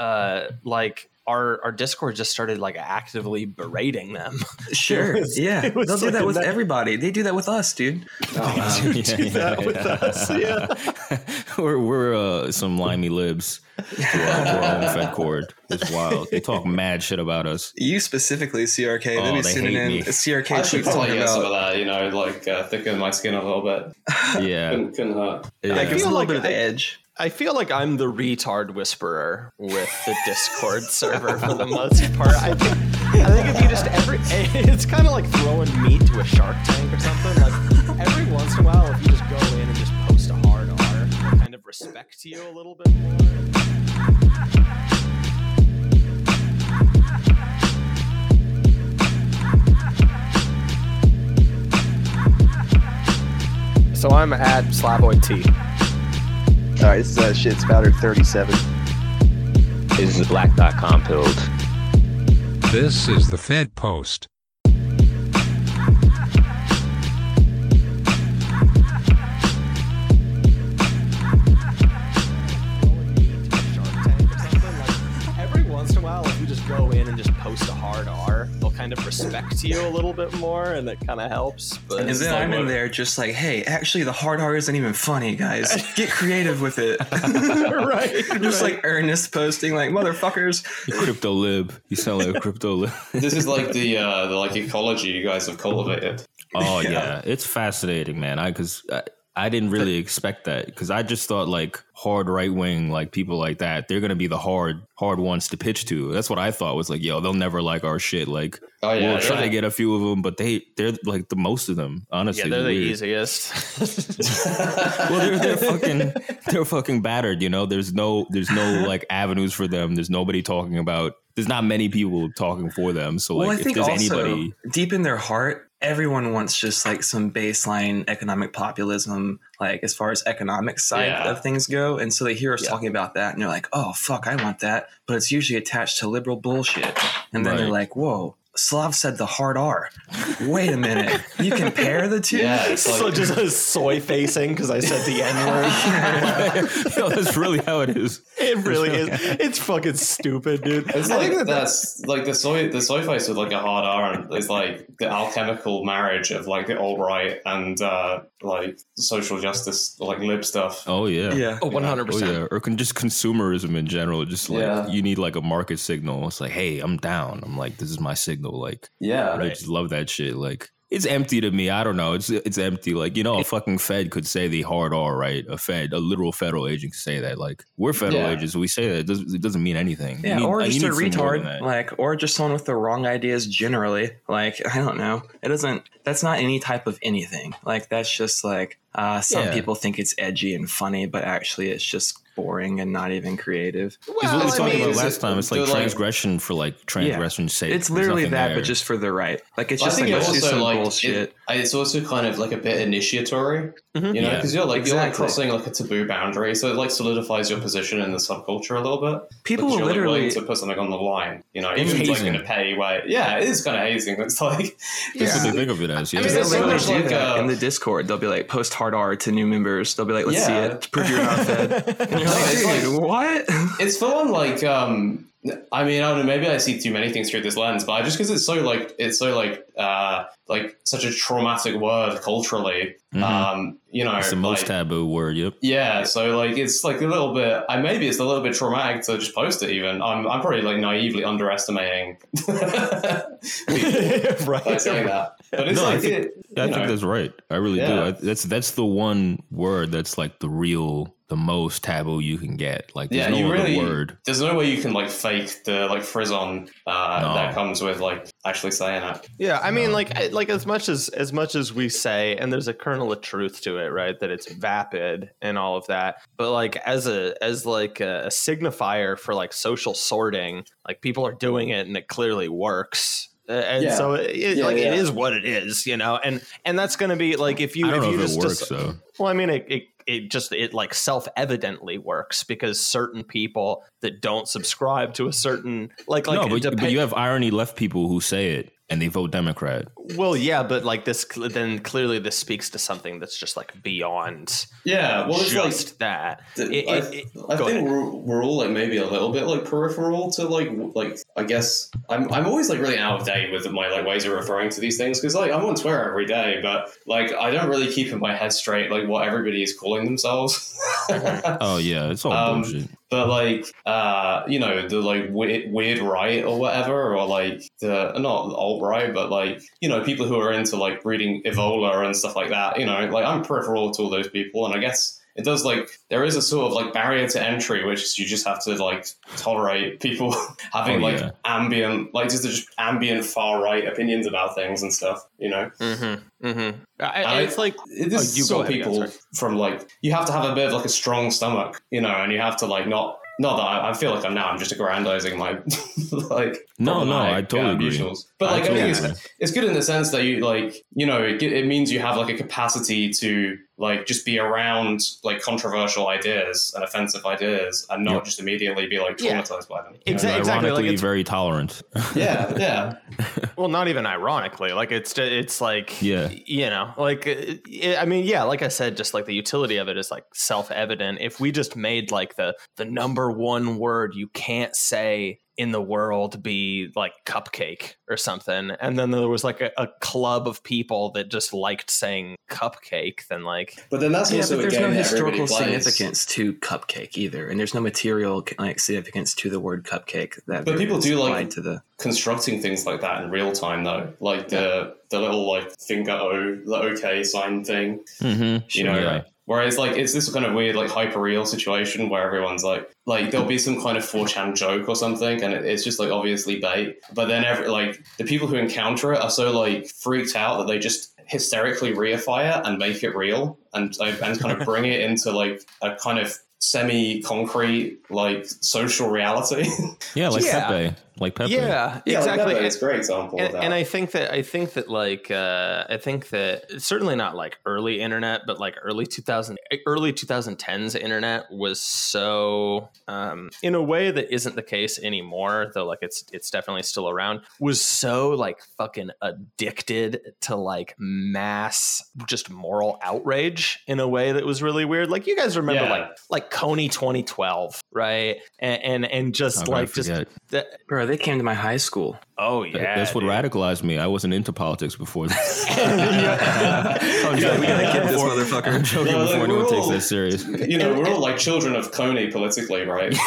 uh, like our our Discord just started like actively berating them. Sure. Was- yeah. They'll do that with that- everybody. They do that with us, dude. Oh, do that with us, yeah. we're we're uh, some limey libs to our, to our own Fed cord. It's wild. They talk mad shit about us. You specifically, CRK. Oh, they be they sending hate in me. CRK I should tweets probably talking get some of about. that, you know, like uh, thicken my skin a little bit. Yeah. Couldn't, couldn't hurt. yeah. Like, it's a little like bit of the I- edge. I feel like I'm the retard whisperer with the Discord server for the most part. I think, I think if you just every, it's kind of like throwing meat to a shark tank or something. Like every once in a while, if you just go in and just post a hard R, kind of respect you a little bit more. So I'm at Slavoid T. All right, this is uh, shit spouter 37. This is the black.com build. This is the Fed Post. Kind of respect you a little bit more, and it kind of helps. But And it's then I'm in there just like, hey, actually, the hard R isn't even funny, guys. Get creative with it. right, just right. like earnest posting, like motherfuckers. Crypto lib. You sound like a crypto lib. This is like the uh, the like ecology you guys have cultivated. Oh yeah, it's fascinating, man. I because I, I didn't really expect that because I just thought like hard right wing like people like that they're gonna be the hard hard ones to pitch to. That's what I thought was like, yo, they'll never like our shit. Like Oh yeah, we'll try yeah. to get a few of them, but they they're like the most of them. Honestly, yeah, they're the easiest. Well, they're, they're fucking they're fucking battered. You know, there's no there's no like avenues for them. There's nobody talking about. There's not many people talking for them. So like, well, I if think there's also anybody, deep in their heart, everyone wants just like some baseline economic populism, like as far as economic side Yeah. of things go. And so they hear us Yeah. talking about that, and they're like, "Oh fuck, I want that," but it's usually attached to liberal bullshit. And then they're like, "Whoa." Slav said the hard R. Wait a minute. You compare the two? Yeah, like so just a soy facing because I said the N word. yo, that's really how it is. it really is. It's fucking stupid, dude. It's like that that's like the soy the soy face with like a hard R and is like the alchemical marriage of like the alt right and uh, like social justice like lib stuff. Oh yeah, Yeah. Oh, 100%. Oh yeah, or con- just consumerism in general. Just like Yeah. you need like a market signal. It's like, hey, I'm down. I'm like, this is my signal. Like, Yeah, I just love that shit. Like, it's empty to me. I don't know. It's it's empty. Like, you know, a fucking Fed could say the hard R, right? A Fed, a literal federal agent could say that. Like, we're federal Yeah. agents. We say that. It doesn't, it doesn't mean anything. Yeah, need- or just a some more than retard, like, or just someone with the wrong ideas generally. Like, I don't know. It doesn't. That's not any type of anything. Like, that's just like uh, some Yeah. people think it's edgy and funny, but actually, it's just boring and not even creative. It's what we Well, were I mean, about last it- time. It's like do, like- transgression for like transgression's sake. It's literally that, there. but just for the right. Like, it's I just like think let's it do also some like bullshit. it- it's also kind of like a bit initiatory, Mhm. you know, Yeah. because you're like you're like crossing like a taboo boundary, so it like solidifies your position in the subculture a little bit. People because will you're, like, literally. to put something on the line, you know, It's even like hazing. in a petty way. Yeah, it is kind of hazing. It's like That's what they think of it as. Yeah. I mean, there's so much do like, uh, in the Discord. They'll be like, post hard R to new members. They'll be like, let's Yeah. see it to prove you're not fed. And you're No, like, it's dude, what? it's full on like um I mean, I don't know. Maybe I see too many things through this lens, but I just because it's so like it's so like uh like such a traumatic word culturally. Mhm. Um, you know, It's the most like- taboo word. Yep. Yeah, so like it's like a little bit. I maybe it's a little bit traumatic to just post it. Even I'm, I'm probably like naively underestimating people right. by saying that. But it's No, I think- it, I think that's right. I really do. I, that's that's the one word that's like the real, the most taboo you can get. Like, there's yeah, no you other really. word. There's no way you can like fake the like frizz on uh, No. that comes with like actually saying it. Yeah, I mean, like, like as much as as much as we say, and there's a kernel of truth to it, right? That it's vapid and all of that, but like as a as like a, a signifier for like social sorting, like people are doing it and it clearly works. And Yeah. so it, it- Yeah, like yeah. it is what it is, you know, and and that's going to be like if you I don't if know you if just it works just- though. well, I mean, it, it it just it like self evidently works because certain people that don't subscribe to a certain like like no, but, depa- but you have irony left people who say it. And they vote Democrat. Well, yeah, but like this, then clearly this speaks to something that's just like beyond Yeah, well, it's just like that. th- It- I, it- it- I think ahead. we're, we're all like maybe a little bit like peripheral to like like I guess I'm I'm always like really out of date with my like ways of referring to these things because like I'm on Twitter every day, but like I don't really keep in my head straight like what everybody is calling themselves. Oh yeah, it's all Um, bullshit. But like uh you know the like weird, weird right or whatever or like the not alt right but like you know people who are into like reading Evola and stuff like that you know like i'm peripheral to all those people and i guess it does like there is a sort of like barrier to entry which is you just have to like tolerate people having Oh, like yeah. ambient like just just ambient far right opinions about things and stuff you know Mm-hmm. Mm-hmm. I, I- it's like this Oh, you go sort of ahead again, people from like you have to have a bit of like a strong stomach, you know, and you have to like not not that I, I feel like I'm now I'm just aggrandizing my like No, no, I totally uh, agree. mutuals. But like I, totally think it's it's good in the sense that you like you know it, it means you have like a capacity to like just be around like controversial ideas and offensive ideas and not Yep. just immediately be like Yeah. traumatized by them. Exa- And exactly. Like Ironically, it's, very tolerant. Yeah, yeah. well, not even ironically. Like it's it's like Yeah. you know, like it, I mean, yeah, like I said, just like the utility of it is like self evident. If we just made like the the number one word you can't say in the world be like cupcake or something, and then there was like a, a club of people that just liked saying cupcake, then like But then that's Yeah, also but a there's game no historical significance to cupcake either, and there's no material like significance to the word cupcake. That But people do, like- to the constructing things like that in real time though like the the little like finger o the okay sign thing mm-hmm. you know Yeah. Whereas like it's this kind of weird like hyper real situation where everyone's like like there'll be some kind of 4chan joke or something and it, it's just like obviously bait. But then every like the people who encounter it are so like freaked out that they just hysterically reify it and make it real and and kind of bring it into like a kind of semi-concrete like social reality. Yeah, like Yeah. Pepe, like Pepe. yeah, Yeah, exactly. Like, it's a great example of and, that. and I think that I think that like uh, I think that certainly not like early internet, but like early 2000 early 2010s internet was so um, in a way that isn't the case anymore. Though like it's it's definitely still around. Was so like fucking addicted to like mass just moral outrage in a way that was really weird. Like you guys remember Yeah. like like Kony 2012, right? And and, and just How could like just forget? that. bro. They came to my high school. Oh That- yeah, That's what dude. radicalized me. I wasn't into politics before this. I'm joking. we gotta get this I'm motherfucker. joking No, like, before anyone we're takes this serious. you know, we're all like children of Kony politically, right?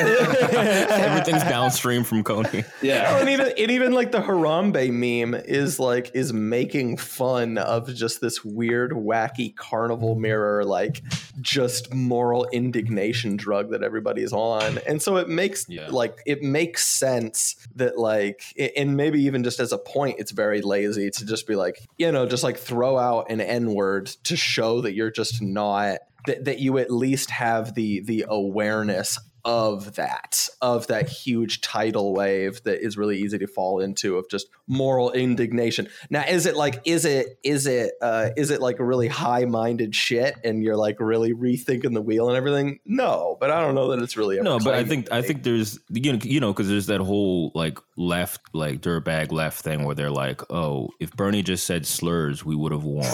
Everything's downstream from Kony. Yeah. and even and even like the Harambe meme is like is making fun of just this weird, wacky carnival mirror, like just moral indignation drug that everybody's on, and so it makes Yeah. like it makes sense that like, and maybe even just as a point, it's very lazy to just be like, you know, just like throw out an N word to show that you're just not that, that you at least have the the awareness of that of that huge tidal wave that is really easy to fall into of just moral indignation now is it like is it is it uh is it like really high-minded shit and you're like really rethinking the wheel and everything no but i don't know that it's really ever No, but I think to I think there's you know you know because there's that whole like left like dirtbag left thing where they're like, oh, if Bernie just said slurs, we would have won.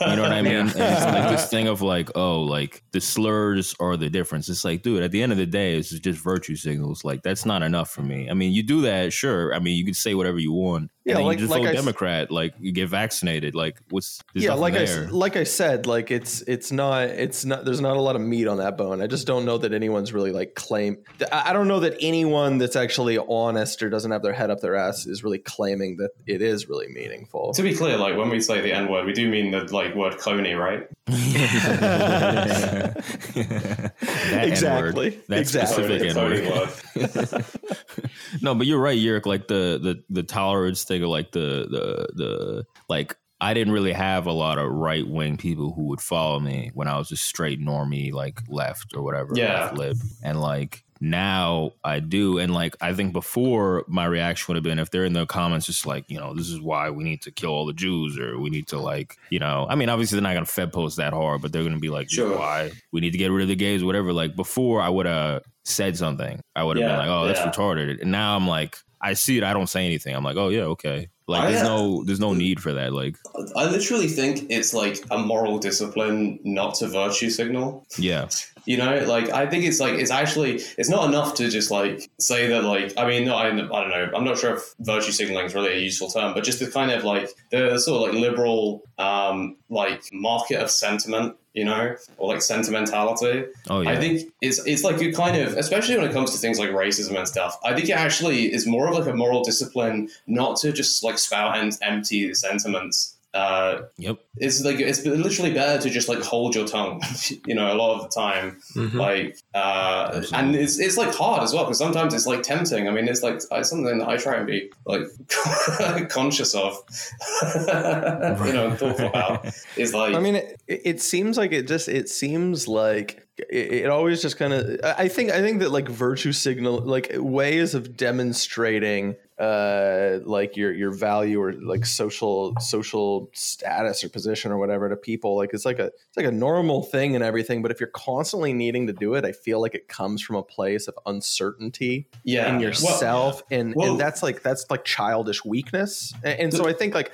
You know what I mean? And it's like this thing of like, oh, like the slurs are the difference. It's like, dude, at the end of the day, it's just virtue signals. Like that's not enough for me. I mean, you do that, sure. I mean, you can say whatever you want. Yeah, and like- you just like vote I s- Democrat. Like you get vaccinated. Like what's yeah, like I there. s- like I said, like it's it's not it's not there's not a lot of meat on that bone. I just don't know that anyone's really like claim. I I don't know that anyone that's actually honest or doesn't have their head up their ass is really claiming that it is really meaningful. To be clear, like when we say the N word, we do mean the like word Kony, right? That N-word. Exactly. That Exactly. specific N-word. No, but you're right, Yeerk. Like the the the tolerance thing, or like the the the like. I didn't really have a lot of right wing people who would follow me when I was just straight normie, like left or whatever, Yeah. left lib, and like now I do, and like I think before my reaction would have been if they're in the comments just like you know this is why we need to kill all the Jews or we need to like you know I mean obviously they're not gonna fed post that hard, but they're gonna be like Sure. why we need to get rid of the gays, whatever. Like before I would have said something, I would have Yeah, been like, oh that's yeah. retarded, and now I'm like I see it, I don't say anything. I'm like, oh yeah, okay. Like I- there's no there's no need for that. Like I literally think it's like a moral discipline not to virtue signal. yeah, You know, like I think it's like it's actually it's not enough to just like say that like I mean no I, I don't know I'm not sure if virtue signaling is really a useful term but just the kind of like the sort of like liberal um like market of sentiment you know or like sentimentality oh yeah. I think it's it's like you kind of, especially when it comes to things like racism and stuff. I think it actually is more of like a moral discipline not to just like spout and empty sentiments. Uh, yep. it's like it's literally better to just like hold your tongue, you know, a lot of the time. Mhm. Like, uh, Absolutely. and it's it's like hard as well because sometimes it's like tempting. I mean, it's like it's something that I try and be like conscious of, you know, thoughtful about. Is like, I mean, it, it seems like it just it seems like it, it always just kind of. I think I think that like virtue signal, like ways of demonstrating uh like your your value or like social social status or position or whatever to people like it's like a it's like a normal thing and everything but if you're constantly needing to do it i feel like it comes from a place of uncertainty yeah, in Well, yourself and Well- and that's like that's like childish weakness. And, and so i think like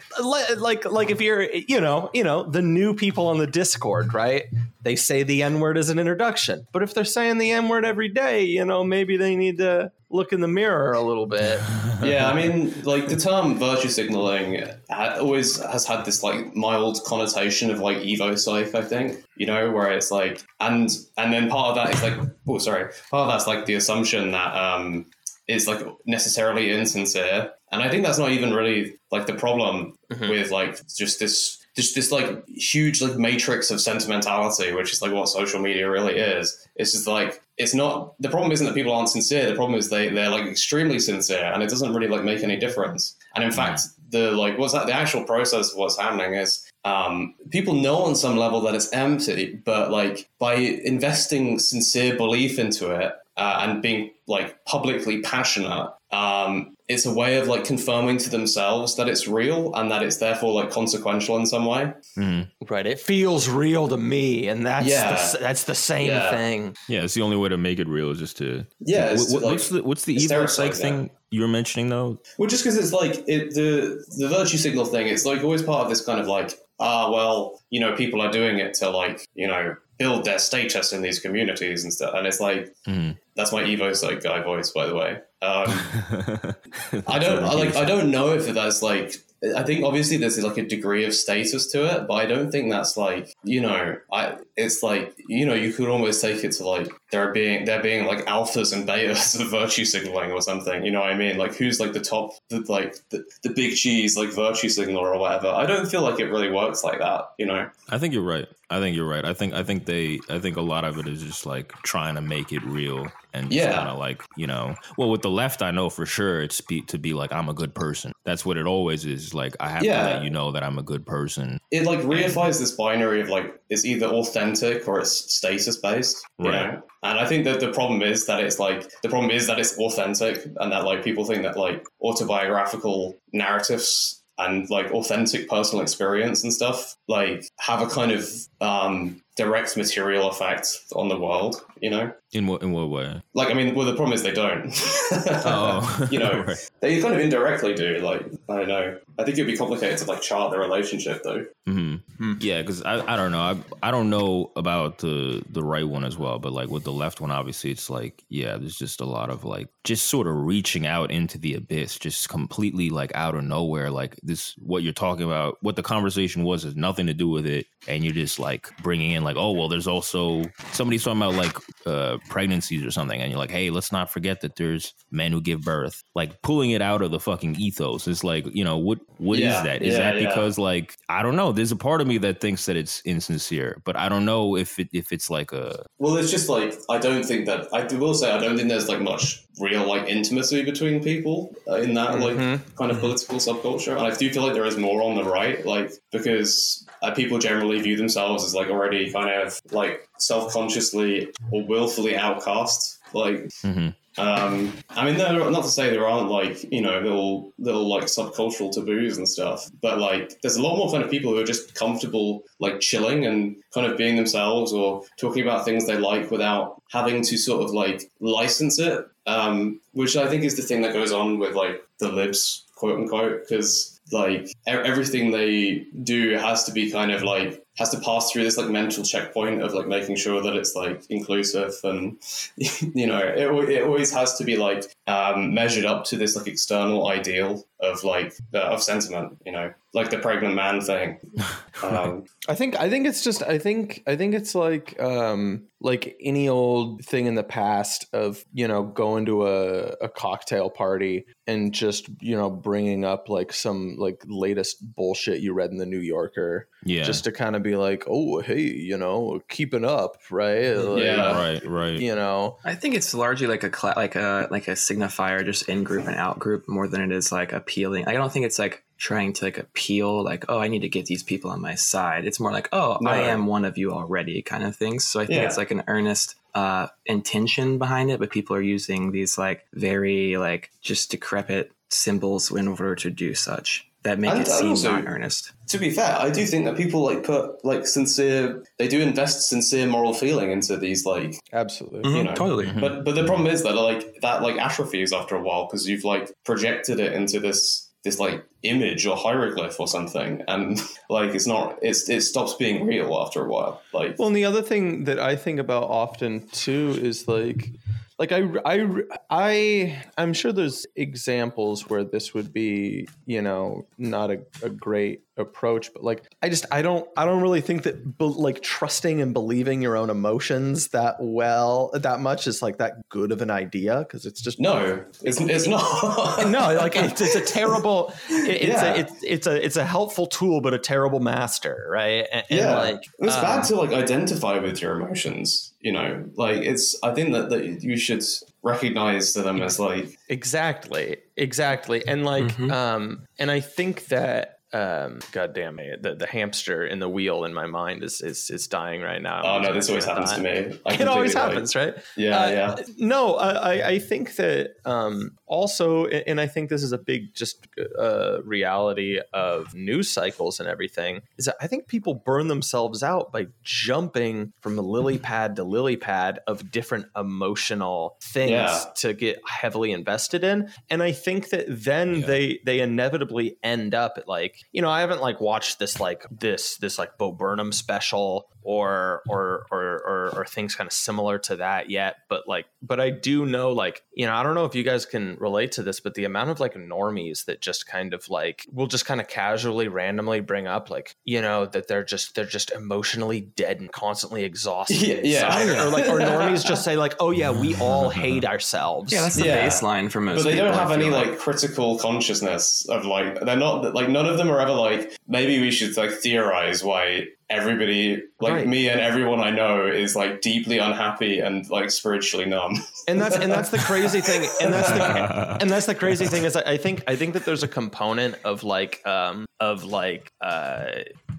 like like if you're you know you know the new people on the discord right? They say the n word as an introduction but if they're saying the n word every day you know maybe they need to look in the mirror a little bit yeah, I mean, like the term virtue signaling always has had this like mild connotation of like evo psych, I think, you know, where it's like, and and then part of that is like, oh, sorry, part of that's like the assumption that um is like necessarily insincere, and I think that's not even really like the problem with like just this. Just this like huge like matrix of sentimentality, which is like what social media really is. It's just like it's not the problem isn't that people aren't sincere. The problem is they they're like extremely sincere, and it doesn't really like make any difference. And in fact, the like what's that? The actual process of what's happening is um, people know on some level that it's empty, but like by investing sincere belief into it uh, and being like publicly passionate, um, it's a way of like confirming to themselves that it's real and that it's therefore like consequential in some way. Mhm. right it feels real to me and that's Yeah. the, that's the same Yeah. thing Yeah, it's the only way to make it real is just to Yeah, it's What- to, like, what's the what's the evo psych like thing you were mentioning though? Well, just because it's like it, the the virtue signal thing, it's like always part of this kind of like ah well, you know, people are doing it to like you know build their status in these communities and stuff, and it's like Mhm. that's my Evo Psych guy voice, by the way. Um, I don't I, like I don't know if that's like I think obviously there's like a degree of status to it, but I don't think that's like you know I it's like you know you could almost take it to like there being there being like alphas and betas of virtue signaling or something. You know what I mean? Like who's like the top the like the, the big cheese like virtue signaler or whatever. I don't feel like it really works like that. You know? I think you're right. I think you're right. I think I think they I think a lot of it is just like trying to make it real and Yeah. kind of like you know. Well, with the left, I know for sure it's be, to be like I'm a good person. That's what it always is. Like I have Yeah. to let you know that I'm a good person. It like reifies this binary of like it's either authentic or it's status based. You Right. know? And I think that the problem is that it's like the problem is that it's authentic and that like people think that like autobiographical narratives and like authentic personal experience and stuff like have a kind of um direct material effect on the world, you know? In what in what way? Like I mean well the problem is they don't. Oh, you know, Right. they kind of indirectly do. Like I don't know. I think it'd be complicated to like chart the relationship though. hmm Yeah, because I, I don't know I I don't know about the the right one as well, but like with the left one, obviously it's like yeah, there's just a lot of like just sort of reaching out into the abyss, just completely like out of nowhere. Like this, what you're talking about, what the conversation was has nothing to do with it, and you're just like bringing in like oh well, there's also somebody's talking about like uh pregnancies or something, and you're like hey, let's not forget that there's men who give birth, like pulling it out of the fucking ethos. It's like you know what what is Yeah, that? Is yeah, that yeah. because like I don't know. There's a part of me that thinks that it's insincere, but I don't know if it if it's like a Well, it's just like I don't think that I will say I don't think there's like much real like intimacy between people uh, in that like kind of political subculture, and I do feel like there is more on the right, like because uh, people generally view themselves as like already kind of like self-consciously or willfully outcast, like. Mhm. Um, I mean, not to say there aren't like you know little little like subcultural taboos and stuff, but like there's a lot more kind of people who are just comfortable like chilling and kind of being themselves or talking about things they like without having to sort of like license it. Um, which I think is the thing that goes on with like the libs, quote unquote, because like everything they do has to be kind of like has to pass through this like mental checkpoint of like making sure that it's like inclusive and you know it, it always has to be like um, measured up to this like external ideal of like uh, of sentiment you know like the pregnant man thing um, I think I think it's just I think I think it's like um like any old thing in the past of you know going to a, a cocktail party and just you know bringing up like some like latest bullshit you read in the New Yorker Yeah. just to kind of be like oh hey you know keeping up right Like, Yeah. right, right. you know I think it's largely like a cla like a like a signifier, just in group and out group, more than it is like appealing. I don't think it's like trying to like appeal, like oh, I need to get these people on my side. It's more like oh, I am one of you already, kind of thing. So I think Yeah. it's like an earnest uh, intention behind it, but people are using these like very like just decrepit symbols in order to do such that make And- it seem also- not earnest. to be fair, I do think that people like put like sincere. They do invest sincere moral feeling into these like. absolutely You know, totally. But but the problem is that like that like atrophies after a while because you've like projected it into this this like image or hieroglyph or something, and like it's not. It's it stops being real after a while. Like Well, and the other thing that I think about often too is like, like I, I, I, I'm sure there's examples where this would be, you know, not a, a great approach, but like, I just, I don't, I don't really think that, like, trusting and believing your own emotions that well, that much is like that good of an idea because it's just no, it's it's not. no, like it's, it's a terrible. it- it's Yeah. a it's, it's a it's a helpful tool, but a terrible master, right? And, and yeah, like it's um, bad to like identify with your emotions. You know, like it's. I think that that you should recognize them as like Exactly. Exactly. And like Mhm. um and I think that um god damn it the, the hamster in the wheel in my mind is is, is dying right now. oh no, this always happens to me. I It always like- happens, right? Yeah, Uh, yeah. No, I, I- think that um, also, and I think this is a big just uh, reality of news cycles and everything, is that I think people burn themselves out by jumping from lily pad to lily pad of different emotional things Yeah. to get heavily invested in. And I think that then they they inevitably end up at like, you know, I haven't like watched this like this this like Bo Burnham special or or or or, or things kind of similar to that yet but like but i do know like you know i don't know if you guys can relate to this but the amount of like normies that just kind of like will just kind of casually randomly bring up like you know that they're just they're just emotionally dead and constantly exhausted Yeah, yeah. inside. or like or normies just say like oh yeah we all hate ourselves Yeah, that's the Yeah. baseline for most. But they don't have any feel like critical consciousness of like they're not like none of them are ever like maybe we should like theorize why everybody like Right. me and everyone I know is like deeply unhappy and like spiritually numb. and that's and that's the crazy thing and that's the and that's the crazy thing is I I think I think that there's a component of like um of like uh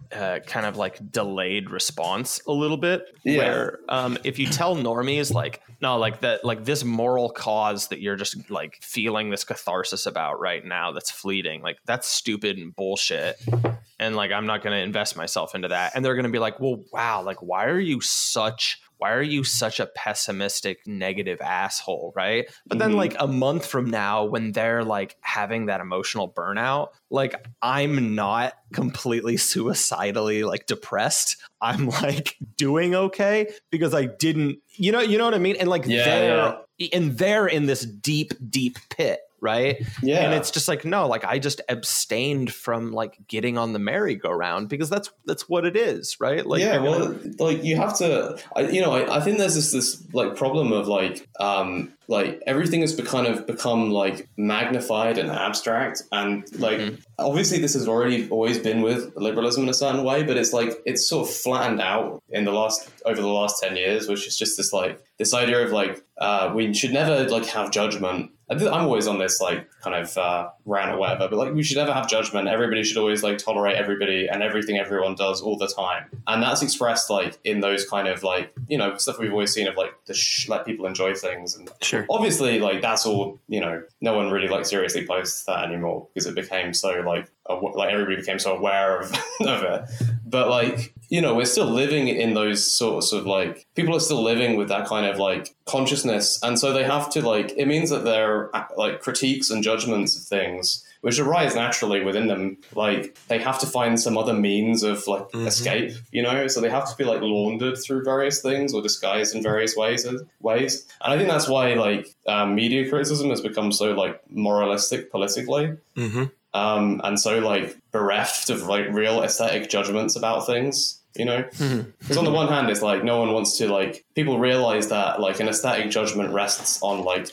uh, kind of like delayed response a little bit Yeah. where um, if you tell normies like no like that like this moral cause that you're just like feeling this catharsis about right now that's fleeting like that's stupid and bullshit and like i'm not going to invest myself into that and they're going to be like well wow like why are you such why are you such a pessimistic negative asshole right? But then Mhm. like a month from now when they're like having that emotional burnout like i'm not completely suicidally like depressed. I'm like doing okay because i didn't you know you know what i mean? And like Yeah, they're and they're in this deep deep pit right Yeah. and it's just like no like i just abstained from like getting on the merry-go-round because that's that's what it is right like yeah, you're gonna- well, like you have to, I, you know, I, I think there's this this like problem of like, um, like everything has be, kind of become like magnified and abstract, and like Mhm. obviously this has already always been with liberalism in a certain way, but it's like it's sort of flattened out in the last over the last ten years, which is just this like this idea of like uh, we should never like have judgment. I'm always on this like kind of uh, rant or whatever, but like we should never have judgment. Everybody should always like tolerate everybody and everything everyone does all the time, and that's expressed like in those kind of like you know stuff we've always seen of like the sh- let people enjoy things and Sure. obviously like that's all you know no one really like seriously posts that anymore because it became so like like everybody became so aware of, of it. But like you know, we're still living in those sorts of like people are still living with that kind of like consciousness, and so they have to like it means that their like critiques and judgments of things which arise naturally within them. Like they have to find some other means of like escape you know? So they have to be like laundered through various things or disguised in various ways ways. And i think that's why like um, media criticism has become so like moralistic politically. Mm-hmm. Um, and so like bereft of like real aesthetic judgments about things you know? Because on the one hand it's like no one wants to like people realize that like an aesthetic judgment rests on like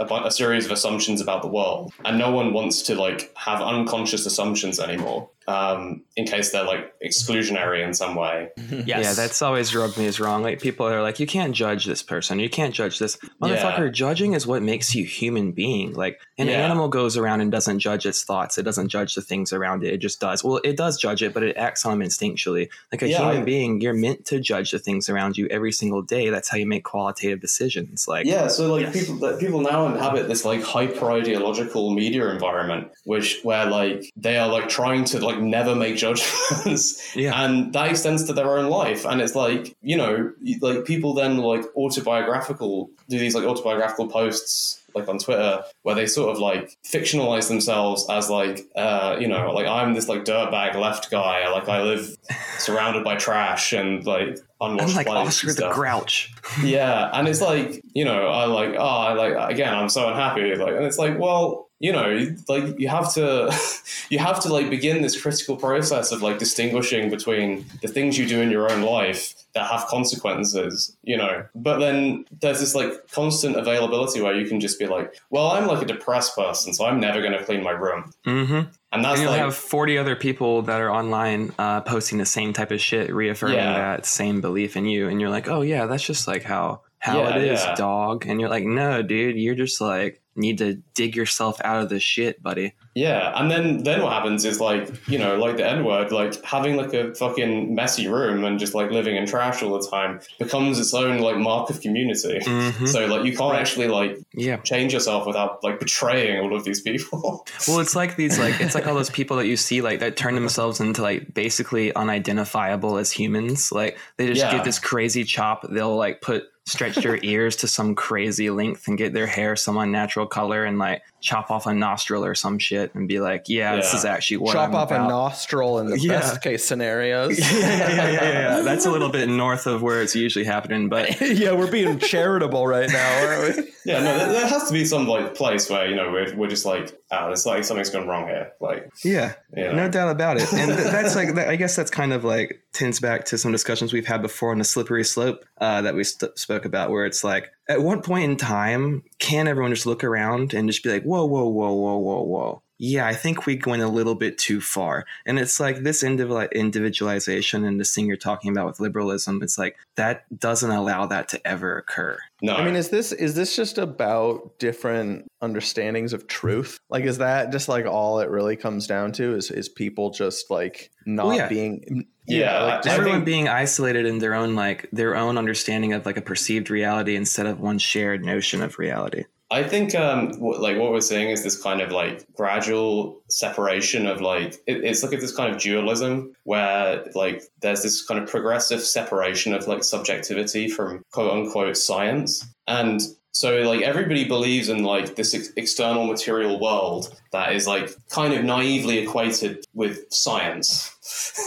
a, bu- a series of assumptions about the world. And no one wants to like have unconscious assumptions anymore um, in case they're like exclusionary in some way Yes. Yeah, that's always rubbed me as wrong. Like people are like, you can't judge this person. You can't judge this motherfucker. Yeah. Judging is what makes you human being. Like an Yeah. animal goes around and doesn't judge its thoughts. It doesn't judge the things around it. It just does. Well, it does judge it, but it acts on them instinctually. Like a Yeah, human I- being, you're meant to judge the things around you every single day. That's how you make qualitative decisions. Like Yeah, so like people that people now inhabit this like hyper ideological media environment, which where like they are like trying to like never make judgments, Yeah. and that extends to their own life, and it's like you know like people then like autobiographical do these like autobiographical posts like on Twitter where they sort of like fictionalize themselves as like uh you know like I'm this like dirtbag left guy, like I live surrounded by trash and like I'm unwashed like Oscar the Grouch. yeah. And it's like you know i like oh i like again i'm so unhappy. Like and it's like well you know like you have to you have to like begin this critical process of like distinguishing between the things you do in your own life that have consequences you know but then there's this like constant availability where you can just be like well i'm like a depressed person so i'm never going to clean my room Mm-hmm. and that's And you'll like have 40 other people that are online uh, posting the same type of shit, reaffirming Yeah. that same belief in you. And you're like, oh, yeah, that's just like how, how Yeah, it is, yeah. dog. And you're like, no, dude, you're just like, need to dig yourself out of the shit, buddy. Yeah, and then then what happens is like you know like the N word, like having like a fucking messy room and just like living in trash all the time becomes its own like mark of community. Mhm. So like you can't actually like Yeah. change yourself without like betraying all of these people. Well, it's like these, like, it's like all those people that you see, like, that turn themselves into, like, basically unidentifiable as humans. Like, they just Yeah. get this crazy chop. They'll, like, put, stretch their ears to some crazy length and get their hair some unnatural color and, like, chop off a nostril or some shit and be like, yeah, this is actually what Chop I'm off a nostril in the Yeah. best case scenarios. yeah, yeah, yeah, yeah, yeah. That's a little bit north of where it's usually happening, but yeah, we're being charitable right now, aren't we? yeah, no, there, there has to be some like place where you know we're, we're just like, oh, it's like something's gone wrong here. Like, yeah, you know. no doubt about it. And th- that's like, that, I guess that's kind of like tends back to some discussions we've had before on the slippery slope uh, that we st- spoke about, where it's like, at what point in time can everyone just look around and just be like, whoa, whoa, whoa, whoa, whoa, whoa? Yeah, I think we went a little bit too far. And it's like this individual- individualization and this thing you're talking about with liberalism, it's like that doesn't allow that to ever occur. No, I mean, is this is this just about different understandings of truth? Like, is that just like all it really comes down to? Is is people just like not Well, yeah. being Yeah, like just everyone think- being isolated in their own like their own understanding of like a perceived reality instead of one shared notion of reality. I think um, what, like what we're seeing is this kind of like gradual separation of like it, it's like this kind of dualism where like there's this kind of progressive separation of like subjectivity from quote unquote science. And so like everybody believes in like this ex- external material world that is like kind of naively equated with science.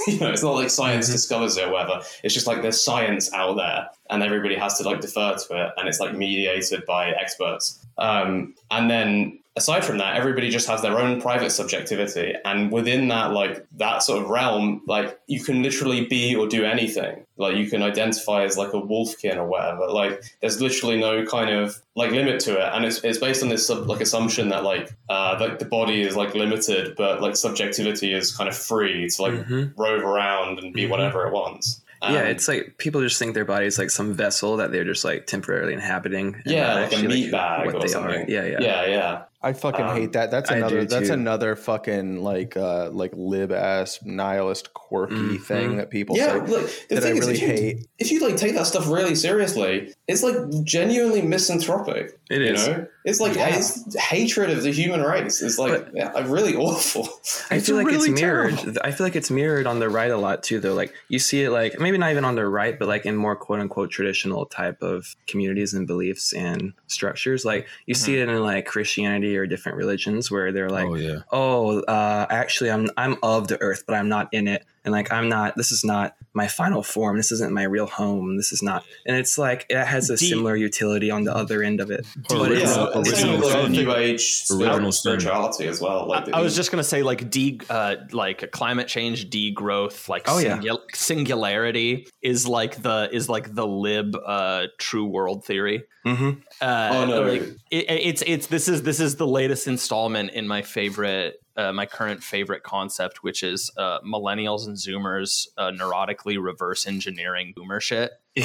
You know it's not like science discovers it or whatever. It's just like there's science out there and everybody has to like defer to it and it's like mediated by experts um, and then aside from that everybody just has their own private subjectivity. And within that like that sort of realm like you can literally be or do anything. Like you can identify as like a wolfkin or whatever. Like there's literally no kind of like limit to it. And it's, it's based on this sub, like assumption that like uh like the body is like limited but like subjectivity is kind of free to like Mhm. rove around and be Mhm. whatever it wants yeah, Um, it's like people just think their body is like some vessel that they're just like temporarily inhabiting. and yeah like a actually, meat bag what or they something are. Yeah, yeah, yeah yeah I fucking Um, hate that. That's another. That's too. another fucking like uh like lib ass nihilist quirky Mhm. thing that people yeah, say look, the that I thing is, really if you, hate. if you like take that stuff really seriously, it's like genuinely misanthropic. It you know, it's like Yeah. it's hatred of the human race. It's like But- yeah, really awful. I feel like really it's mirrored. terrible. I feel like it's mirrored on the right a lot too, though. Like you see it, like maybe not even on the right, but like in more quote unquote traditional type of communities and beliefs and structures. Like you see it in like Christianity or different religions where they're like, oh yeah. oh, uh, actually, I'm I'm of the earth, but I'm not in it, and like I'm not. This is not my final form. This isn't my real home. This is not. And it's like it has a Deep. similar utility on the other end of it. Or But it's- yeah, original, it's same original with like sin. new age Original spirituality as well. Like I was just gonna say like de uh, like climate change, degrowth, like Oh, yeah. singularity is like the is like the lib uh, true world theory. hmm Uh, Oh, no. like, it, it's it's this is this is the latest installment in my favorite. Uh, my current favorite concept, which is uh, millennials and Zoomers uh, neurotically reverse engineering Boomer shit.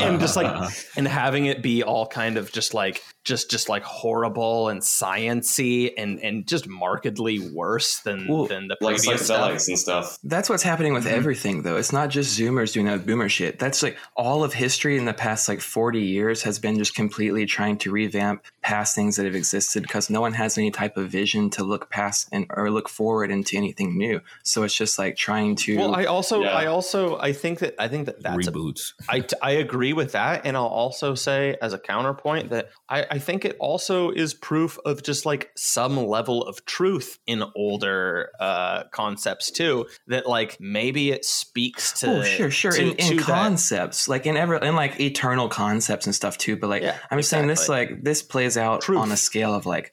and just like and having it be all kind of just like just just like horrible and sciency and and just markedly worse than Well, than the like previous stuff. and stuff. That's what's happening Mm-hmm. with everything, though. It's not just Zoomers doing that boomer shit. That's like all of history in the past like 40 years has been just completely trying to revamp past things that have existed because no one has any type of vision to look past and or look forward into anything new. So it's just like trying to. Well, I also, Yeah. I also, I think that, I think that that's a, reboots. I, I agree with that. And I'll also say, as a counterpoint, that I, I think it also is proof of just like some level of truth in older uh, concepts, too. That like maybe it speaks to. Oh, sure, sure. to- in in to that- concepts, like in ever in like eternal concepts and stuff too. But like Yeah, I'm just saying this like this plays out Truth. on a scale of like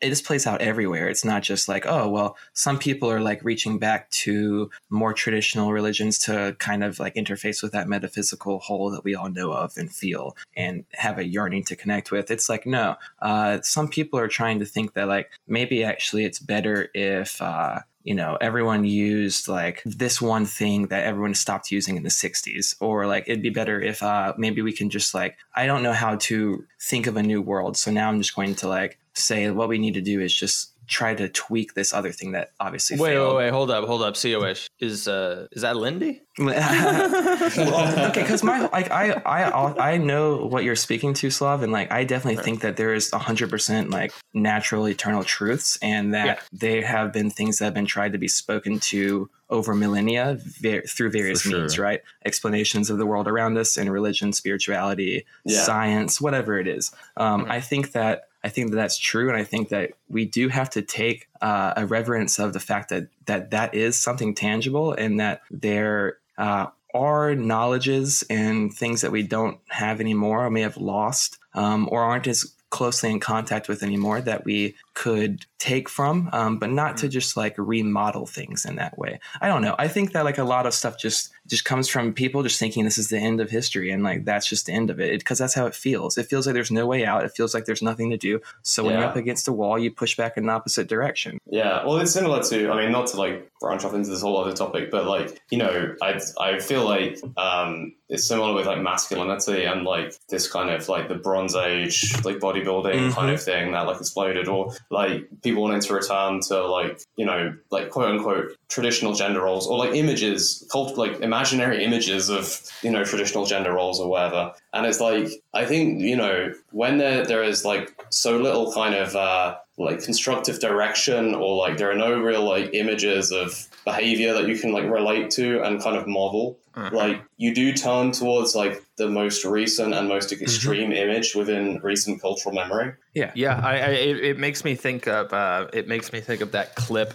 it just plays out everywhere. It's not just like, oh well, some people are like reaching back to more traditional religions to kind of like interface with that metaphysical whole that we all know of and feel and have a yearning to connect with. It's like no, uh, some people are trying to think that like maybe actually it's better if uh, you know everyone used like this one thing that everyone stopped using in the 60s or like it'd be better if uh maybe we can just like i don't know how to think of a new world so now i'm just going to like say what we need to do is just try to tweak this other thing that obviously Wait, failed. wait, wait, hold up, hold up. COS is uh is that Lindy? well, okay, because my like I I I know what you're speaking to, Slav, and like I definitely think that there is hundred percent like natural eternal truths, and that Yeah. there have been things that have been tried to be spoken to over millennia ver- through various sure. means, right? Explanations of the world around us and religion, spirituality, Yeah. science, whatever it is. Um, I think that. I think that that's true, and I think that we do have to take uh, a reverence of the fact that that that is something tangible, and that there uh, are knowledges and things that we don't have anymore, or may have lost, um, or aren't as closely in contact with anymore that we could take from, um, but not to just like remodel things in that way. I don't know. I think that like a lot of stuff just just comes from people just thinking this is the end of history and like that's just the end of it because that's how it feels. It feels like there's no way out. It feels like there's nothing to do. So when you're up against a wall, you push back in the opposite direction. Yeah, well, it's similar to. I mean, not to like branch off into this whole other topic, but like you know, I I feel like um, it's similar with like masculinity and like this kind of like the Bronze Age like bodybuilding Mhm. kind of thing that like exploded, or like people wanting to return to like you know like quote unquote traditional gender roles or like images, cult like imaginary images of you know traditional gender roles or whatever. And it's like I think you know when there there is like so little kind of uh, like constructive direction or like there are no real like images of behavior that you can like relate to and kind of model like you do turn towards like the most recent and most extreme image within recent cultural memory. Yeah. Yeah, I, I it, it makes me think of uh, it makes me think of that clip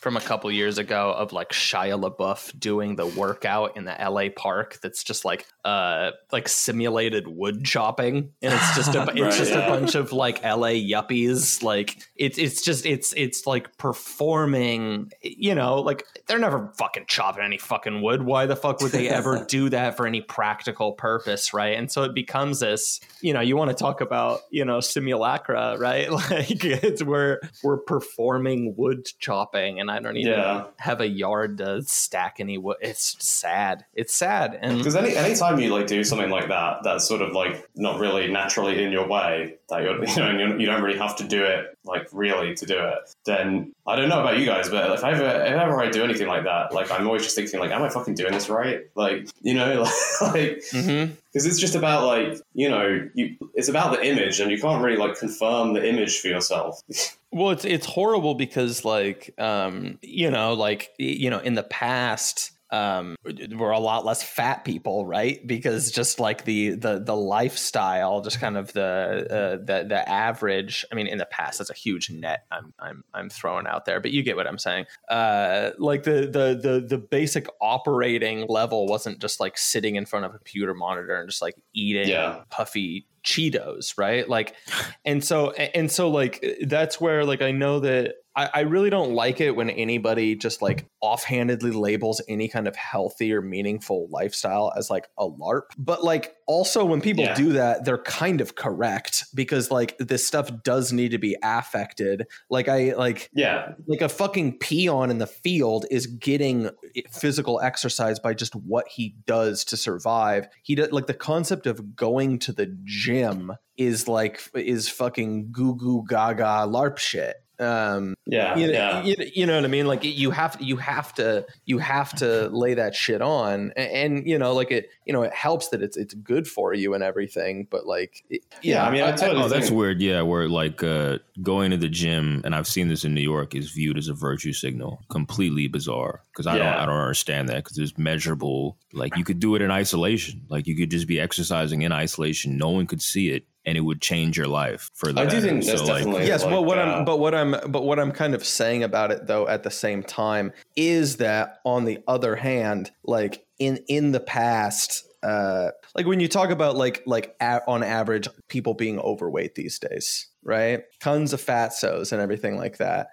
from a couple years ago of like Shia LaBeouf doing the workout in the LA park. That's just like uh like simulated wood chopping, and it's just a it's Right, just yeah. a bunch of like LA yuppies. Like it's it's just it's it's like performing. You know, like they're never fucking chopping any fucking wood. Why the fuck would they ever do that for any practical purpose, right? And so it becomes this. You know, you want to talk about you know simulacra, right? Like it's where we're performing wood chopping, and and I don't even Yeah. have a yard to stack any wood. It's sad. It's sad. And Because any anytime you like do something like that, that's sort of like not really naturally in your way. That you're, you know, and you're, you don't really have to do it like really to do it. Then I don't know about you guys, but if I ever if ever I do anything like that, like I'm always just thinking like, am I fucking doing this right? Like you know, like because it's just about like you know, you it's about the image, and you can't really like confirm the image for yourself. Well, it's it's horrible because like um you know like you know in the past um we're a lot less fat people right? Because just like the the the lifestyle just kind of the uh, the the average i mean in the past that's a huge net i'm i'm i'm throwing out there but you get what i'm saying. Uh like the the the the basic operating level wasn't just like sitting in front of a computer monitor and just like eating Yeah. puffy cheetos right? Like and so and so like that's where like i know that I, I really don't like it when anybody just like offhandedly labels any kind of healthy or meaningful lifestyle as like a larp but like also when people Yeah. do that they're kind of correct because like this stuff does need to be affected like i like yeah, like a fucking peon in the field is getting physical exercise by just what he does to survive. He does like the concept of going to the gym is like is fucking goo goo gaga larp shit. Um, yeah, you know, yeah. you, you know what I mean? Like you have you have to you have to lay that shit on, and, and you know, like it you know it helps that it's it's good for you and everything, but like it, Yeah, I mean, I totally Oh, that's weird. Yeah, where like uh, going to the gym, and I've seen this in New York, is viewed as a virtue signal. Completely bizarre because I don't I don't understand that because it's measurable. Like you could do it in isolation. Like you could just be exercising in isolation. No one could see it, and it would change your life for the I do think there's So, like, definitely yes like, well what uh, i'm but what i'm but what i'm kind of saying about it though at the same time is that on the other hand like in in the past uh like when you talk about like like a- on average people being overweight these days right tons of fatsos and everything like that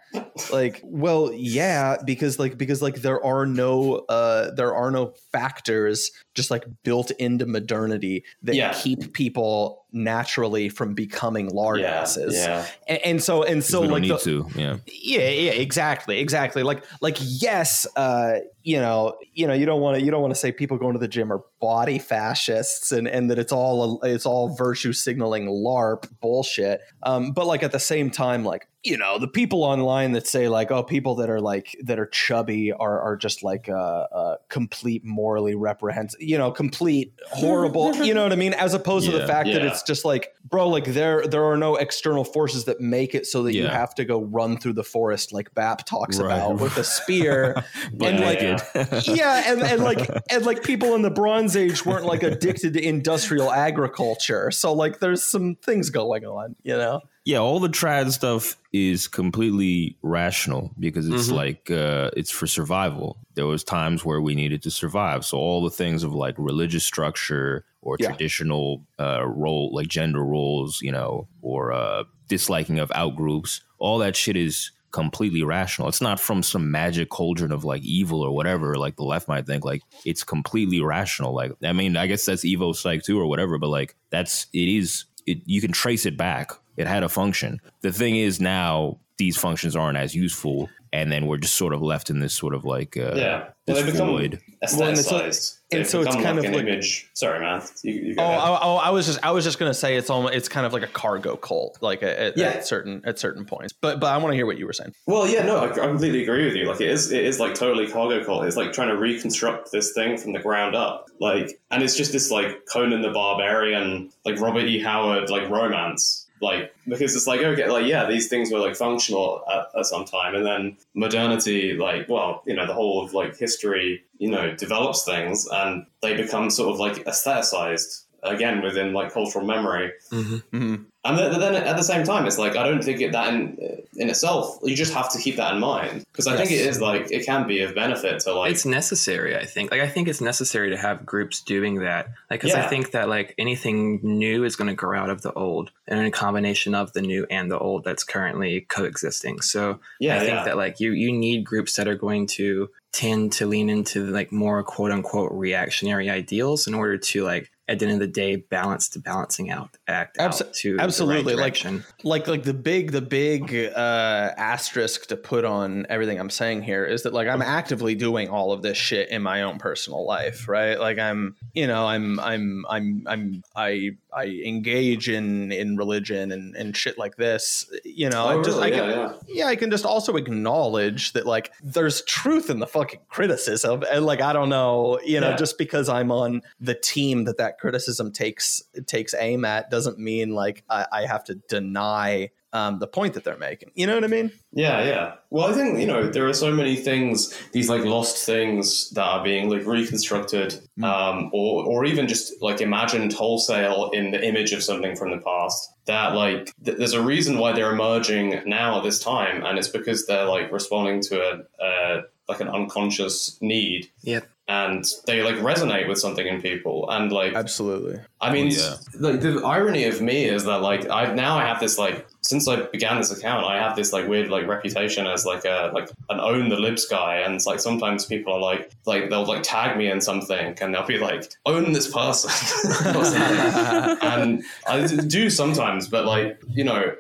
like well yeah because like because like there are no uh there are no factors just like built into modernity that Yeah. keep people naturally from becoming lard yeah, asses yeah. and, and so and so we don't like need the, to. Yeah. yeah yeah exactly exactly like like yes uh you know you know you don't want to you don't want to say people going to the gym are body fascists and and that it's all it's all virtue signaling larp bullshit um Um, but like at the same time like you know the people online that say like oh people that are like that are chubby are are just like uh, uh complete morally reprehensible you know complete horrible you know what i mean? As opposed to the Yeah, fact that it's just like bro like there there are no external forces that make it so that you have to go run through the forest like bap talks Right. about with a spear. And like naked. yeah and, and like and like people in the bronze age weren't like addicted to industrial agriculture. So like there's some things going on you know Yeah, all the trad stuff is completely rational because it's Mm-hmm. like uh, it's for survival. There was times where we needed to survive, so all the things of like religious structure or Yeah. traditional uh, role, like gender roles, you know, or uh, disliking of out groups, all that shit is completely rational. It's not from some magic cauldron of like evil or whatever, like the left might think. Like it's completely rational. Like I mean, I guess that's Evo Psych too or whatever, but like that's it is. It, you can trace it back. It had a function. The thing is now these functions aren't as useful, and then we're just sort of left in this sort of like uh, Yeah. this Well, they become void. Well, and it's so- and so it's kind like of an like- image. Sorry, man. You, you go Oh. I, oh, I was just I was just gonna say it's almost it's kind of like a cargo cult, like at, at, Yeah. at certain at certain points. But but I want to hear what you were saying. Well, yeah, no, I, I completely agree with you. Like, it is, it is like totally cargo cult. It's like trying to reconstruct this thing from the ground up. Like, and it's just this like Conan the Barbarian, like Robert E. Howard, like romance. Like, because it's like okay, like yeah, these things were like functional at, at some time, and then modernity, like, well, you know, the whole of like history, you know, develops things, and they become sort of like aestheticized again within like cultural memory. Mm-hmm. Mm-hmm. And then, then at the same time, it's like I don't think it, that in in itself. You just have to keep that in mind. Because I think it is like it can be of benefit to like it's necessary i think. Like i think it's necessary to have groups doing that. Like because i think that like anything new is going to grow out of the old and a combination of the new and the old that's currently coexisting. So yeah i think yeah. that like you you need groups that are going to tend to lean into like more quote unquote reactionary ideals in order to like at the end of the day, balance balanced balancing out act Abso- out to absolutely the right like direction. like like the big the big uh asterisk to put on everything i'm saying here is that like i'm actively doing all of this shit in my own personal life right like i'm you know i'm i'm i'm i'm i i engage in in religion and and shit like this you know Oh, I just really? i Yeah, yeah. yeah, I can just also acknowledge that like there's truth in the fucking criticism, and like I don't know, you know, Yeah. just because I'm on the team that that criticism takes takes aim at doesn't mean like I, I have to deny um, the point that they're making. You know what I mean? Yeah, yeah. Well, I think you know there are so many things, these like lost things that are being like reconstructed, um, or or even just like imagined wholesale in the image of something from the past. That like th- there's a reason why they're emerging now at this time, and it's because they're like responding to a, a like an unconscious need. Yep. And they like resonate with something in people, and like Absolutely. I mean, yeah. like the irony of me is that like I now I have this like since I began this account, I have this like weird like reputation as like a like an own the libs guy, and it's like sometimes people are like like they'll like tag me in something, and they'll be like own this person, and I do sometimes, but like you know.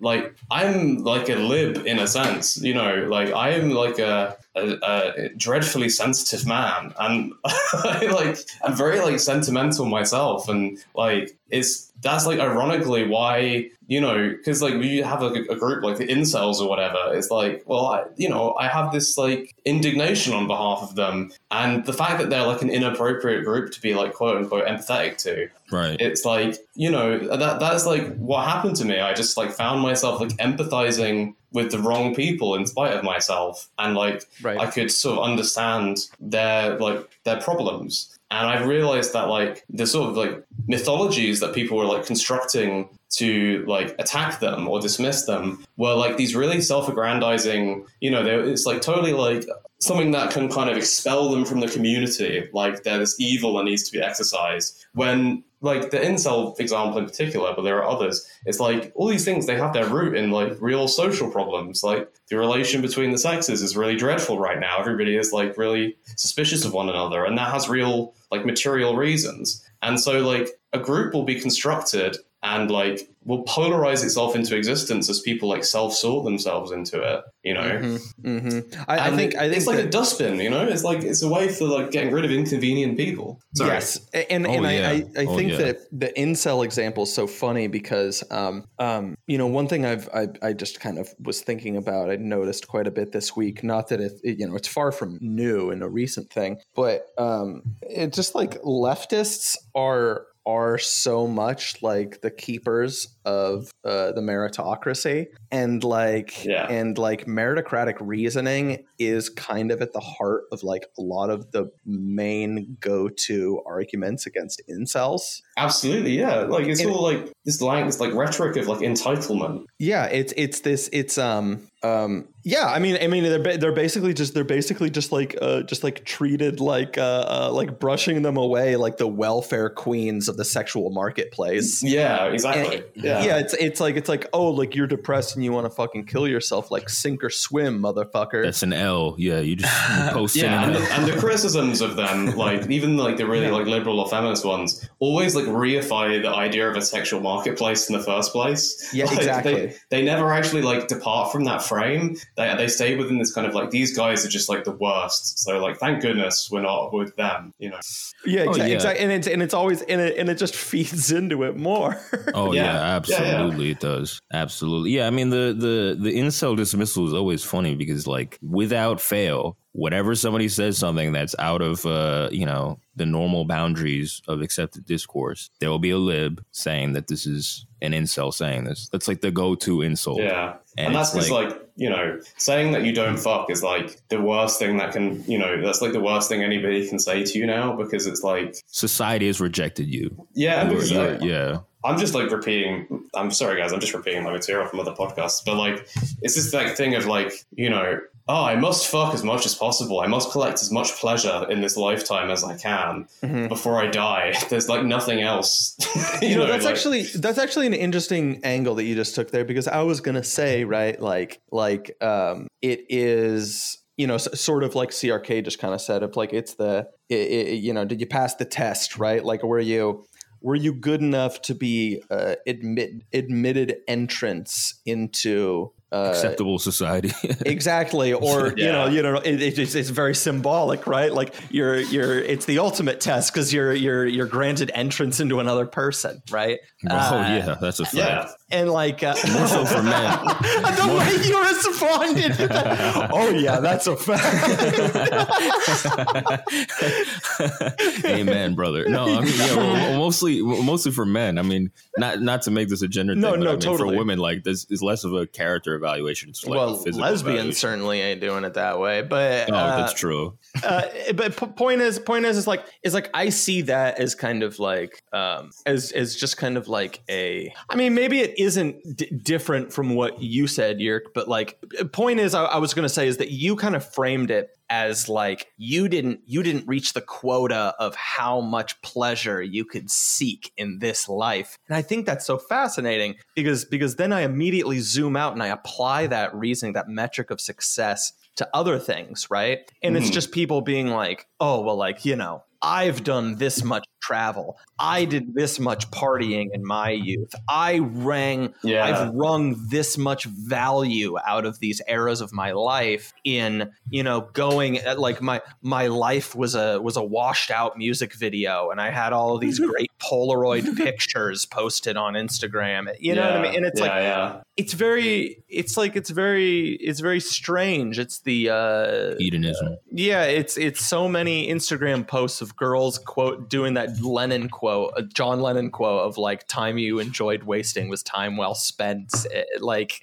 Like I'm like a lib in a sense, you know. Like I am like a, a, a dreadfully sensitive man, and like I'm very like sentimental myself, and like it's that's like ironically why you know because like we have a, a group like the incels or whatever. It's like well, I, you know, I have this like indignation on behalf of them, and the fact that they're like an inappropriate group to be like quote unquote empathetic to Right. it's like you know that that's like what happened to me i just like found myself like empathizing with the wrong people in spite of myself and like Right. i could sort of understand their like their problems and i realized that like the sort of like mythologies that people were like constructing to like attack them or dismiss them were like these really self-aggrandizing you know it's like totally like something that can kind of expel them from the community like they're this evil that needs to be exorcised. When like the incel example in particular but there are others. It's like all these things they have their root in like real social problems. Like the relation between the sexes is really dreadful right now. Everybody is like really suspicious of one another and that has real like material reasons. And so like a group will be constructed and like will polarize itself into existence as people like self-sort themselves into it you know hmm I, I think I think it's like that- a dustbin, you know. It's like it's a way for like getting rid of inconvenient people. Sorry. Yes, and Oh, and yeah. I, I, I Oh, think yeah. that the incel example is so funny because um um you know one thing I've I, I just kind of was thinking about I noticed quite a bit this week. Not that it, it, you know it's far from new and a recent thing, but um it just like leftists are are so much like the keepers of uh, the meritocracy and like Yeah. and like meritocratic reasoning is kind of at the heart of like a lot of the main go-to arguments against incels Absolutely, yeah. Like it's And- all like this like this like rhetoric of like entitlement. yeah it's it's this it's um um yeah i mean i mean they're ba- they're basically just they're basically just like uh just like treated like uh, uh like brushing them away like the welfare queens of the sexual marketplace Yeah, exactly. yeah. Yeah. it's it's like it's like oh like you're depressed and you want to fucking kill yourself like sink or swim motherfucker That's an L. Yeah, you just you post Yeah, and the, and the criticisms of them, like even like the really like liberal or feminist ones, always like reify the idea of a sexual marketplace in the first place. Yeah, Like, exactly. They, they never actually like depart from that frame. They they stay within this kind of like these guys are just like the worst. So like, thank goodness we're not with them. You know. yeah Oh, exactly yeah. exactly and it's and it's always and it and it just feeds into it more Oh Yeah. yeah, Yeah, yeah. absolutely it does. Absolutely. Yeah, I mean the the the incel dismissal is always funny because like without fail, whenever somebody says something that's out of uh, you know, the normal boundaries of accepted discourse, there will be a lib saying that this is an incel saying this. That's like the go-to insult. Yeah. And And, that's it's because, like, you know, saying that you don't fuck is like the worst thing that can, you know, that's like the worst thing anybody can say to you now because it's like, Society has rejected you. yeah, You're- because, you're- like, yeah. I'm just like repeating. I'm sorry, guys. I'm just repeating my material from other podcasts. But like, it's this like thing of like, you know, oh, I must fuck as much as possible. I must collect as much pleasure in this lifetime as I can before I die. There's like nothing else. you, you know, know, that's like- actually that's actually an interesting angle that you just took there because I was gonna say right like like um it is you know sort of like CRK just kind of said of like it's the it, it, you know did you pass the test right like were you were you good enough to be uh, admit admitted entrance into uh, Acceptable society. exactly or you know you know it, it- it's, it's very symbolic right like you're you're it's the ultimate test because you're you're you're granted entrance into another person right oh Uh, yeah, that's a fact. Yeah. And like uh, More so for men. the way you responded oh yeah that's a fact Amen, brother. No, I mean, yeah, well, mostly, mostly for men. I mean, not not to make this a gender No, thing, but no, I mean, totally. for women, like this is less of a character evaluation. It's like well lesbians evaluation. certainly ain't doing it that way but Oh, uh, that's true. uh, but p- point is point is is like is like i see that as kind of like um as as just kind of like a i mean maybe it isn't d- different from what you said Yeerk but like point is I, I was going to say is that you kind of framed it as like you didn't you didn't reach the quota of how much pleasure you could seek in this life and i think that's so fascinating because because then i immediately zoom out and i apply that reasoning that metric of success to other things right and it's Mhm. just people being like oh well like you know I've done this much travel. I did this much partying in my youth. I rang Yeah. I've wrung this much value out of these eras of my life in, you know, going like my my life was a was a washed out music video and I had all of these great Polaroid pictures posted on Instagram. You know what I mean? And it's yeah, like yeah. it's very it's like it's very it's very strange. It's the uh Hedonism. yeah, it's it's so many Instagram posts of girls quote doing that Lennon quote, a John Lennon quote of like time you enjoyed wasting was time well spent. Eh, Like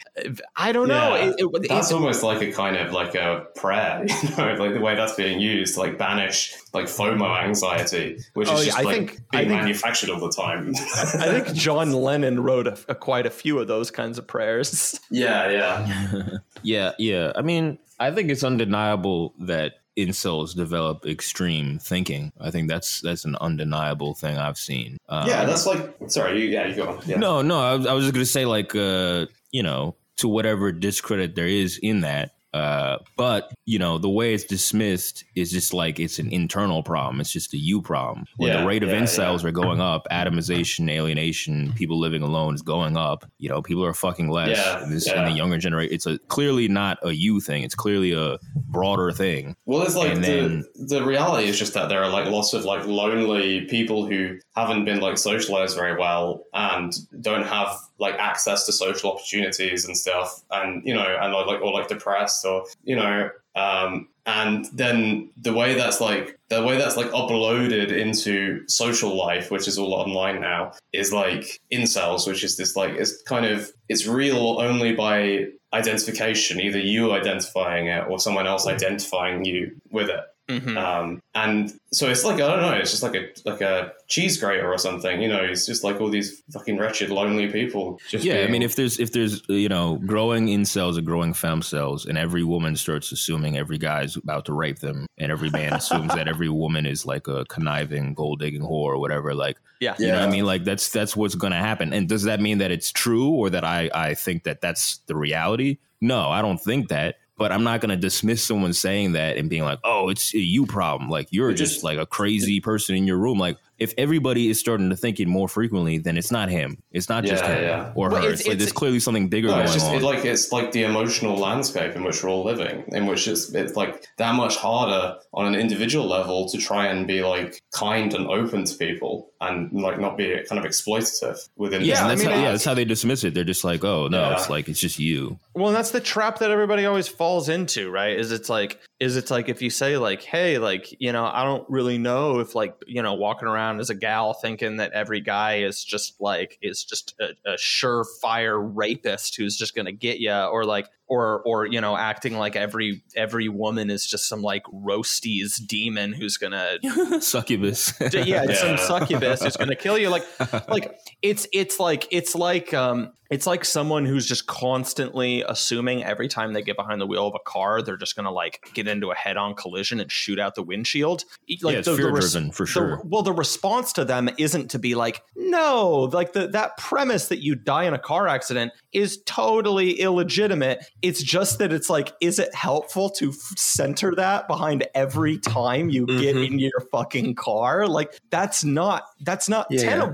I don't know. It- it- that's almost like a kind of like a prayer, you know, like the way that's being used like banish like FOMO anxiety, which is Oh, yeah, just I like think- I being think- manufactured all the time. I think John Lennon wrote a, a- quite a few of those kinds of prayers. yeah, yeah. Yeah, yeah. I mean, I think it's undeniable that incels develop extreme thinking. I think that's that's an undeniable thing I've seen. Um, yeah, that's like sorry, you, yeah, you go on. Yeah. No, no. I was, I was just gonna say like, uh, you know, to whatever discredit there is in that. Uh, but you know, the way it's dismissed is just like it's an internal problem. It's just a you problem. When Yeah, the rate of yeah, incels yeah. are going up, atomization, alienation, people living alone is going up. You know, people are fucking less. Yeah, this in the younger generation, it's a clearly not a you thing. It's clearly a broader thing. Well, it's like And the then- the reality is just that there are like lots of like lonely people who haven't been like socialized very well and don't have like access to social opportunities and stuff, and you know, and like or like depressed or you know, um, and then the way that's like the way that's like uploaded into social life, which is all online now, is like incels, which is this like it's kind of it's real only by identification, either you identifying it or someone else identifying you with it. Mhm. Um, and so it's like I don't know, it's just like a like a cheese grater or something. You know, it's just like all these fucking wretched, lonely people. Just yeah, I mean, if there's if there's you know growing incels and growing femcels, and every woman starts assuming every guy's about to rape them, and every man assumes that every woman is like a conniving, gold digging whore or whatever, like yeah. you know what I mean? Like that's that's what's going to happen. And does that mean that it's true or that I I think that that's the reality? No, I don't think that. But I'm not going to dismiss someone saying that and being like, "Oh, it's a you problem." Like you're just, just- like a crazy person in your room. Like if everybody is starting to think it more frequently, then it's not him. It's not just him yeah. or Well, her. it's- It's, like there's clearly something bigger No, going it's just on. it, like it's like the emotional landscape in which we're all living, in which it's it's like that much harder on an individual level to try and be like kind and open to people and like not be kind of exploitative within. yeah, that's I mean, how, yeah, that's how they dismiss it. They're just like, "Oh no, Yeah. it's like it's just you." Well, and that's the trap that everybody always falls into, right? Is it's like, is it's like if you say like, hey, like you know, I don't really know if like you know, walking around as a gal thinking that every guy is just like is just a, a surefire rapist who's just gonna get you, or like, or or you know, acting like every every woman is just some like roasties demon who's gonna Succubus. yeah, Yeah. some succubus who's going to kill you. Like, like it's it's like it's like um it's like someone who's just constantly assuming every time they get behind the wheel of a car, they're just going to like get into a head-on collision and shoot out the windshield. Like Yeah, it's fear-driven, for the- sure. well, the response to them isn't to be like, no, like the that premise that you die in a car accident is totally illegitimate. It's just that it's like, is it helpful to f- center that behind every time you get Mhm. in your fucking car? Like that's not that's not Yeah, yeah.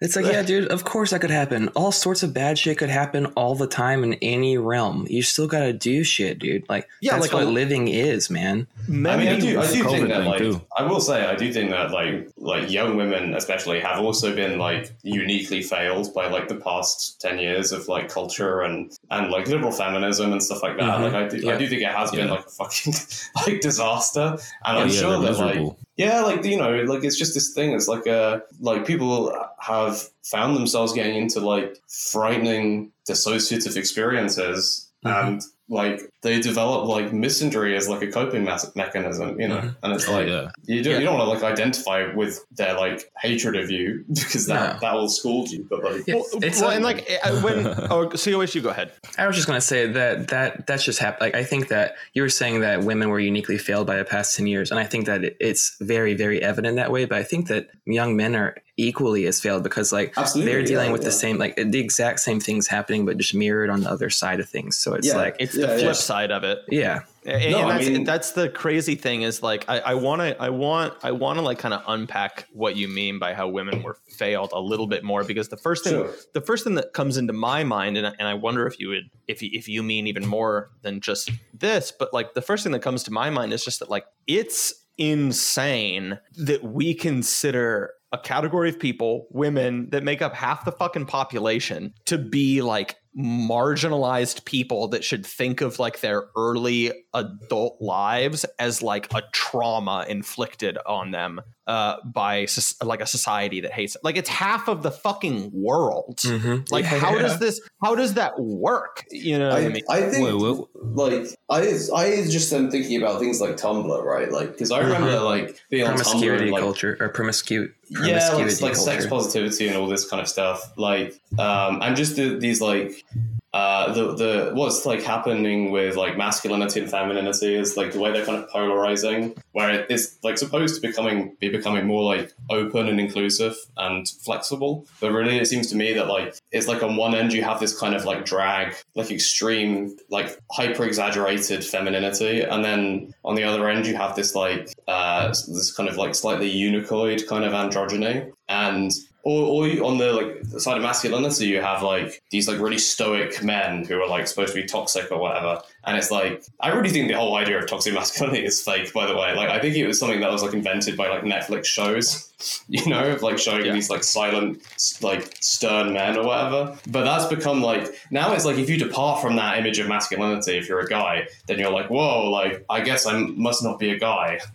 Tenable. It's like, yeah, dude, of course that could happen. All sorts of bad shit could happen all the time in any realm. You still gotta do shit, dude. Like, Yeah, that's like what a- living is, man. I mean, I do, I do COVID think that, like, too. I will say, I do think that, like, like young women, especially, have also been like uniquely failed by like the past ten years of like culture and and like liberal feminism and stuff like that. Mhm. Like, I do, I do think it has been like a fucking like disaster, and Oh, I'm yeah, sure they're that like miserable. Yeah, like you know, like it's just this thing. It's like uh like people have found themselves getting into like frightening dissociative experiences, Mhm. and like they develop like misandry as like a coping mechanism, you know. Mhm. And it's Oh, like yeah. you don't Yeah. you don't want to like identify with their like hatred of you because that No. that will scold you. But like Yeah, Well, it's well, like- and like uh, when oh, COH, you go ahead. I was just gonna say that that that's just happened. Like I think that you were saying that women were uniquely failed by the past ten years, and I think that it's very very evident that way. But I think that young men are equally as failed because like Absolutely, they're dealing yeah, with the same like the exact same things happening, but just mirrored on the other side of things. So it's Yeah. like It's Yeah, the flip side of it. yeah, And, No, and I that's, mean- that's the crazy thing is like I, I want to I want I want to like kind of unpack what you mean by how women were failed a little bit more because the first thing Sure. the first thing that comes into my mind and, I- and I wonder if you would if you, if you mean even more than just this but like the first thing that comes to my mind is just that like it's insane that we consider a category of people women that make up half the fucking population to be like marginalized people that should think of like their early adult lives as like a trauma inflicted on them uh, by soc- like a society that hates it. Like it's half of the fucking world. Mhm. Like Yeah, how yeah. does this? How does that work? You know what I, I, mean? I think Wait, what- like I I just am thinking about things like Tumblr, right? Like because I remember like being on Tumblr promiscuity and, like culture or promiscu- yeah, promiscuity like, like sex positivity and all this kind of stuff. Like, um, and just the, these like uh, the the what's like happening with like masculinity and femininity is like the way they're kind of polarizing, where it's like supposed to becoming be becoming more like open and inclusive and flexible, but really it seems to me that like it's like on one end you have this kind of like drag, like extreme, like hyper exaggerated femininity, and then on the other end you have this like uh, this kind of like slightly eunuchoid kind of androgyny, and or, or on the like side of masculinity, you have like these like really stoic men who are like supposed to be toxic or whatever. And it's like I really think the whole idea of toxic masculinity is fake. By the way, like I think it was something that was like invented by like Netflix shows, you know, of like showing these like silent, like stern men or whatever. But that's become like now it's like if you depart from that image of masculinity, if you're a guy, then you're like, whoa, like I guess I must not be a guy.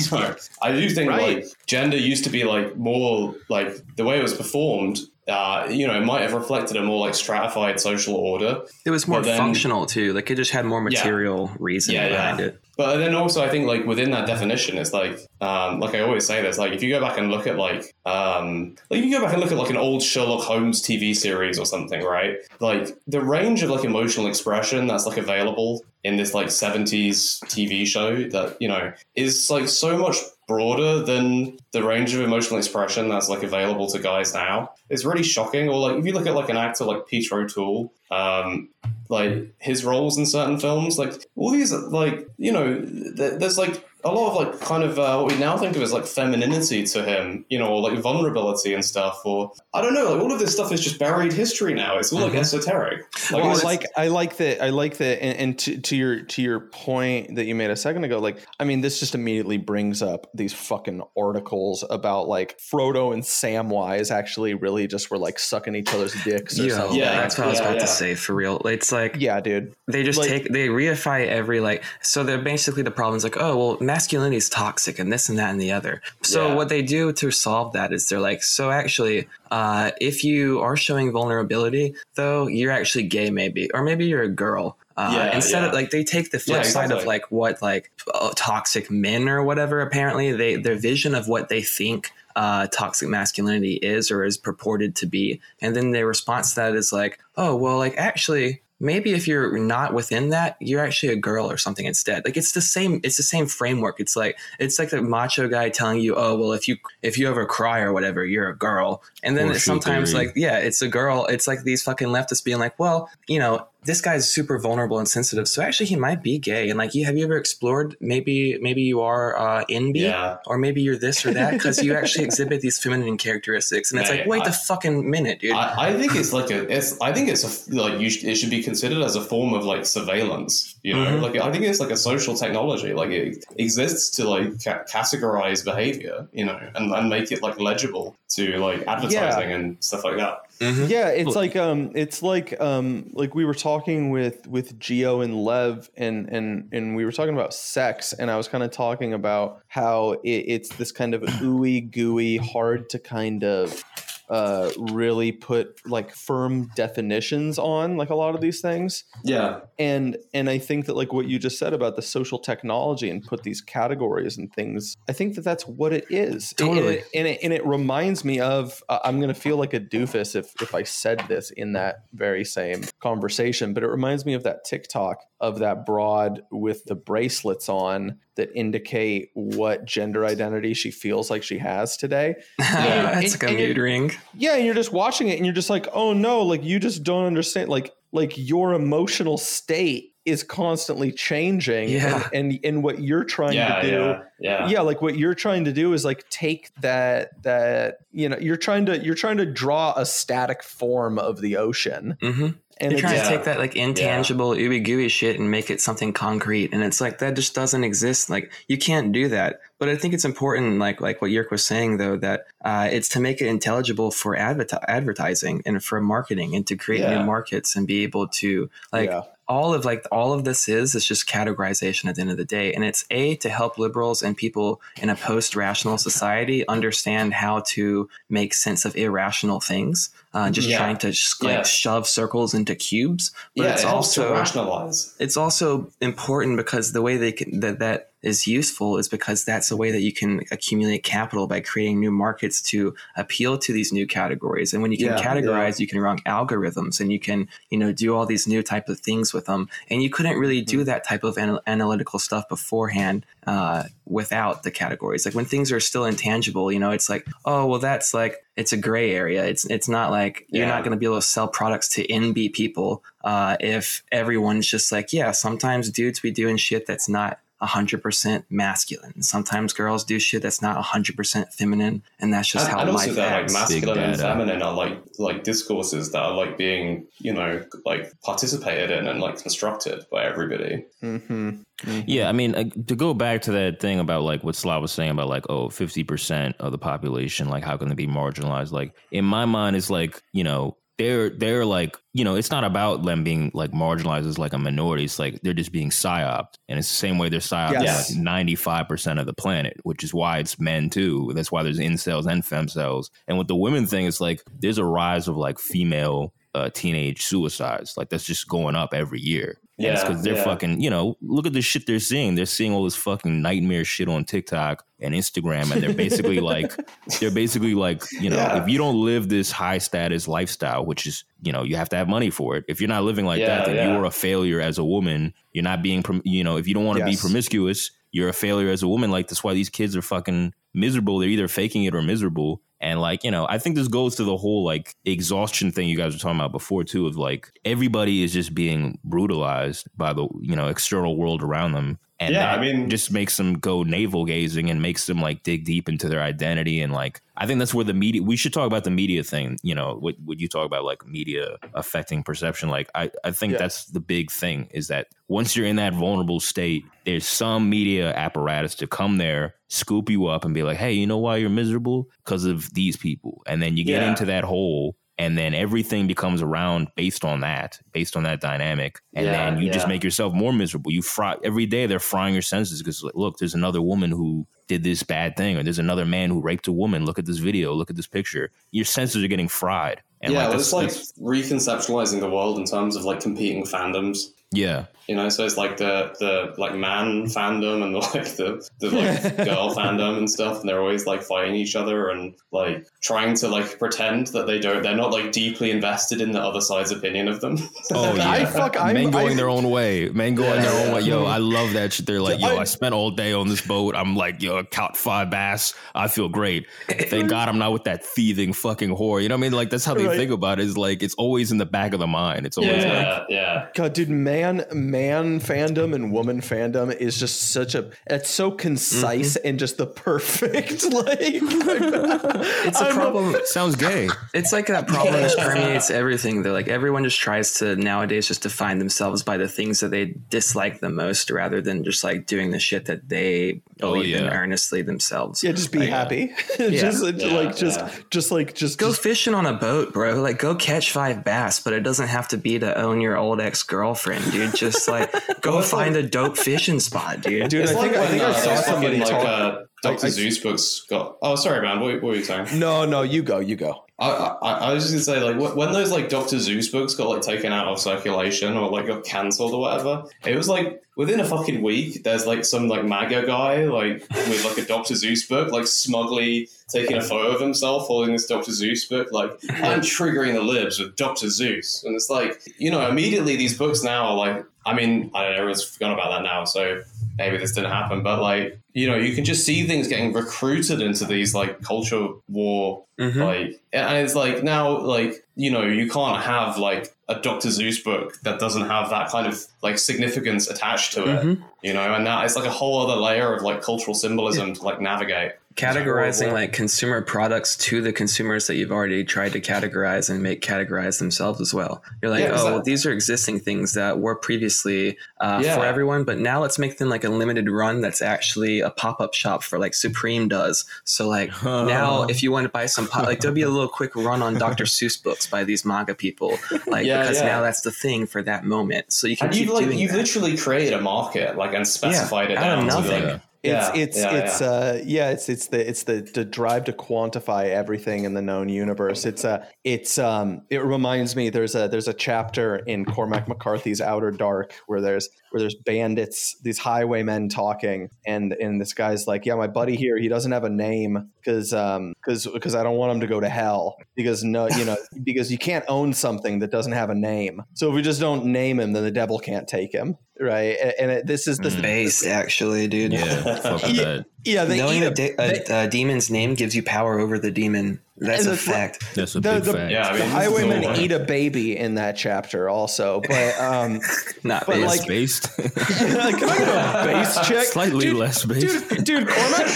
You know, I do think Right. like gender used to be like more like the way it was performed. Uh, you know, it might have reflected a more like stratified social order. It was more then- functional too. Like it just had more Yeah. material reason Yeah, behind yeah. it. But then also, I think like within that definition, it's like, um, like I always say this, like if you go back and look at like, um, like if you go back and look at like an old Sherlock Holmes TV series or something, right? Like the range of like emotional expression that's like available in this like 70s TV show that, you know, is like so much broader than the range of emotional expression that's like available to guys now. It's really shocking. Or like if you look at like an actor like Peter O'Toole, um, like his roles in certain films, like all these, like you know, th- there's like a lot of like kind of uh, what we now think of as like femininity to him, you know, or like vulnerability and stuff, or I don't know, like all of this stuff is just buried history now. It's all like Mhm. esoteric. Well, I like I like that I like that and, and to, to your to your point that you made a second ago like I mean this just immediately brings up these fucking articles about like Frodo and Samwise actually really just were like sucking each other's dicks or Yeah, something. Yeah, that's what I was about yeah. to say. For real, it's like Yeah, dude. they just Like- take they reify every like so they're basically the problem's like oh well masculinity is toxic and this and that and the other so Yeah. what they do to solve that is they're like so actually uh, if you are showing vulnerability though you're actually gay maybe or maybe you're a girl uh, Yeah, instead yeah. of like they take the flip Yeah, side of like what like uh, toxic men or whatever apparently they their vision of what they think uh, toxic masculinity is or is purported to be and then their response to that is like oh well like actually maybe if you're not within that, you're actually a girl or something instead. Like it's the same. It's the same framework. It's like it's like the macho guy telling you, oh well, if you if you ever cry or whatever, you're a girl. And then sometimes theory. like yeah, it's a girl. It's like these fucking leftists being like, well, you know. This guy's super vulnerable and sensitive, so actually he might be gay. And like, you have you ever explored? Maybe, maybe you are uh, in B, Yeah. or maybe you're this or that because you actually exhibit these feminine characteristics. And it's like, wait I- the fucking minute, dude. I, I think it's like a it's I think it's a like you sh- it should be considered as a form of like surveillance you know Mhm. like I think it's like a social technology like it exists to like ca- categorize behavior you know and, and make it like legible to like advertising and stuff like that Mhm. Yeah, it's like um, it's like um, like we were talking with with Geo and Lev, and and and we were talking about sex, and I was kind of talking about how it, it's this kind of ooey gooey, hard to kind of uh, really put like firm definitions on like a lot of these things. Yeah. And and i think that like what you just said about the social technology and put these categories and things i think that that's what it is. Totally. and, it, and, it, and it reminds me of uh, i'm going to feel like a doofus if if i said this in that very same conversation but it reminds me of that tiktok of that broad with the bracelets on that indicate what gender identity she feels like she has today That's And- like a mood ring. yeah, and you're just watching it and you're just like, oh no, like you just don't understand. Like like your emotional state is constantly changing. Yeah. And and, and what you're trying yeah to do. yeah yeah Yeah, like what you're trying to do is like take that that you know you're trying to you're trying to draw a static form of the ocean, Mm-hmm. And You're trying Yeah. to take that like intangible ooey gooey shit and make it something concrete, and it's like that just doesn't exist. Like you can't do that. But I think it's important, like like what Yeerk was saying, though, that uh, it's to make it intelligible for adver- advertising and for marketing and to create Yeah. new markets and be able to like Yeah. All of like all of this is is just categorization at the end of the day and it's a to help liberals and people in a post-rational society understand how to make sense of irrational things uh, just Yeah. trying to just, like Yeah. shove circles into cubes but yeah it's it also rationalize it's also important because the way they can that that is useful is because that's a way that you can accumulate capital by creating new markets to appeal to these new categories. And when you can Yeah, categorize you can run algorithms and you can you know do all these new type of things with them. And you couldn't really do Mm-hmm. that type of anal- analytical stuff beforehand uh, without the categories. Like when things are still intangible you know it's like oh well that's like it's a gray area. It's it's not like you're not going to be able to sell products to NB people uh, if everyone's just like yeah sometimes dudes be doing shit that's not 100% masculine. Sometimes girls do shit that's not 100% feminine and that's just and, how and also life that like masculine and feminine are like like discourses that are like being you know like participated in and like constructed by everybody. Mhm. Yeah, I mean, uh, to go back to that thing about like what Slav was saying about like, oh, 50% of the population, like, how can they be marginalized? Like, in my mind, it's like, you know, they're, they're like, you know, it's not about them being like marginalized as like a minority. It's like they're just being psyoped. And it's the same way they're psyoped Yes. like 95% of the planet, which is why it's men too. That's why there's incels and femcels And with the women thing, it's like there's a rise of like female uh, teenage suicides. Like, that's just going up every year. Yeah, because they're yeah. fucking, you know, look at the shit they're seeing. They're seeing all this fucking nightmare shit on TikTok and Instagram, and they're basically like, they're basically like, you know, Yeah. if you don't live this high status lifestyle, which is, you know, you have to have money for it. If you're not living like Yeah, that, then you are a failure as a woman. You're not being, prom- you know, if you don't want to Yes. be promiscuous, you're a failure as a woman. Like that's why these kids are fucking miserable. They're either faking it or miserable. And like, you know, I think this goes to the whole like exhaustion thing you guys were talking about before too, of like everybody is just being brutalized by the, you know, external world around them. And Yeah, I mean- just makes them go navel gazing and makes them like dig deep into their identity. And like, I think that's where the media, we should talk about the media thing, you know, what, what you talk about like media affecting perception. Like, I, I think Yeah. that's the big thing is that once you're in that vulnerable state, there's some media apparatus to come there, scoop you up and be like, hey, you know why you're miserable? Because of these people. And then you get Yeah. into that hole and then everything becomes around based on that, based on that dynamic. And Yeah, then you just make yourself more miserable. You fry every day they're frying your senses because like, look, there's another woman who did this bad thing, or there's another man who raped a woman. Look at this video, look at this picture. Your senses are getting fried. And yeah, like, well, it's like reconceptualizing the world in terms of like competing fandoms. Yeah. You know, so it's like the the like man fandom and the like the, the like girl fandom and stuff, and they're always like fighting each other and like trying to like pretend that they don't they're not like deeply invested in the other side's opinion of them. Oh yeah, I fuck- I'm- men going I- their own way. Men going their own way. Yo, I love that shit. They're like, yo, I- I spent all day on this boat. I'm like, yo, I caught five bass. I feel great. Thank God I'm not with that thieving fucking whore. You know what I mean? Like that's how they Right. think about it. Is like it's always in the back of the mind. It's always like, yeah, yeah. God, dude, man, man fandom and woman fandom is just such a. It's so concise mm-hmm. and just the perfect like. It's a problem. sounds gay. It's like that problem that permeates everything. Though, like everyone just tries to nowadays just define themselves by the things that they dislike the most, rather than just like doing the shit that they Oh, believe in earnestly themselves. Yeah, just be Like, happy. just Yeah, like just just like just Go just- fishing on a boat, bro. Like, go catch five bass, but it doesn't have to be to own your old ex girlfriend, dude. Just like go find a dope fishing spot, dude. dude. It's I think like I think when, I uh, saw those somebody like talk. uh, Doctor I- Seuss books got. Oh, sorry, man. What, what were you saying? No, no, you go, you go. I, I, I was just gonna say, like, when those like Doctor Seuss books got like taken out of circulation or like got cancelled or whatever, it was like within a fucking week. There's like some like MAGA guy like with like a Doctor Seuss book, like smugly taking a photo of himself holding this Doctor Seuss book, like I'm triggering the libs with Doctor Seuss, and it's like you know immediately these books now are like. I mean, I don't know, everyone's forgotten about that now, so maybe this didn't happen, but like, you know, you can just see things getting recruited into these like culture war Mhm. like and it's like now like you know you can't have like a dr seuss book that doesn't have that kind of like significance attached to it Mhm. you know and that it's like a whole other layer of like cultural symbolism to like navigate categorizing like consumer products to the consumers that you've already tried to categorize and make categorize themselves as well. You're like, Yeah, oh, well, these are existing things that were previously uh, Yeah. for everyone, but now let's make them like a limited run that's actually a pop up shop for like Supreme does. So like now, if you want to buy some, pop, like there'll be a little quick run on Dr. Seuss books by these manga people, like Yeah, because now that's the thing for that moment. So you can and keep you've like that. literally created a market like and specified it down to nothing. the, It's yeah, it's yeah, it's yeah. uh yeah it's it's the it's the the drive to quantify everything in the known universe. It's uh it's um it reminds me there's a there's a chapter in Cormac McCarthy's Outer Dark where there's where there's bandits these highwaymen talking and and this guy's like yeah my buddy here he doesn't have a name because um because because I don't want him to go to hell because no you know because you can't own something that doesn't have a name so if we just don't name him then the devil can't take him right and, and it, this is the Based actually, dude. Yeah, fuck Yeah. that. yeah they Knowing eat a, de- a, a demon's name gives you power over the demon. That's a the- fact. That's a The- big the- fact. yeah I mean, the highwaymen all, eat a baby in that chapter also but um Not But, based. like- It's based. can i get a base check Slightly dude, less based. dude dude cormac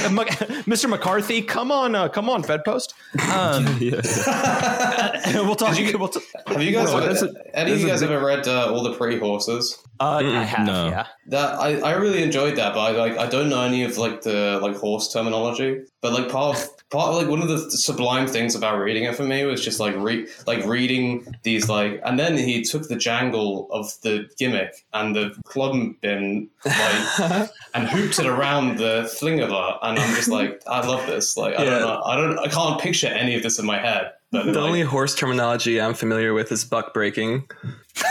mr mccarthy come on uh, come on bedpost um we'll talk we'll t- have you guys Bro, ever, a- any of you guys big- ever read uh, all the pretty horses uh, i have no. yeah That I, I really enjoyed that, but I like I don't know any of like the like horse terminology. But like part of part of, like one of the sublime things about reading it for me was just like re- like reading these like and then he took the jangle of the gimmick and the club bin like and hooped it around the thlingover and I'm just like I love this. Like I Yeah. don't know I don't I can't picture any of this in my head. But The like, only horse terminology I'm familiar with is buck breaking. oh,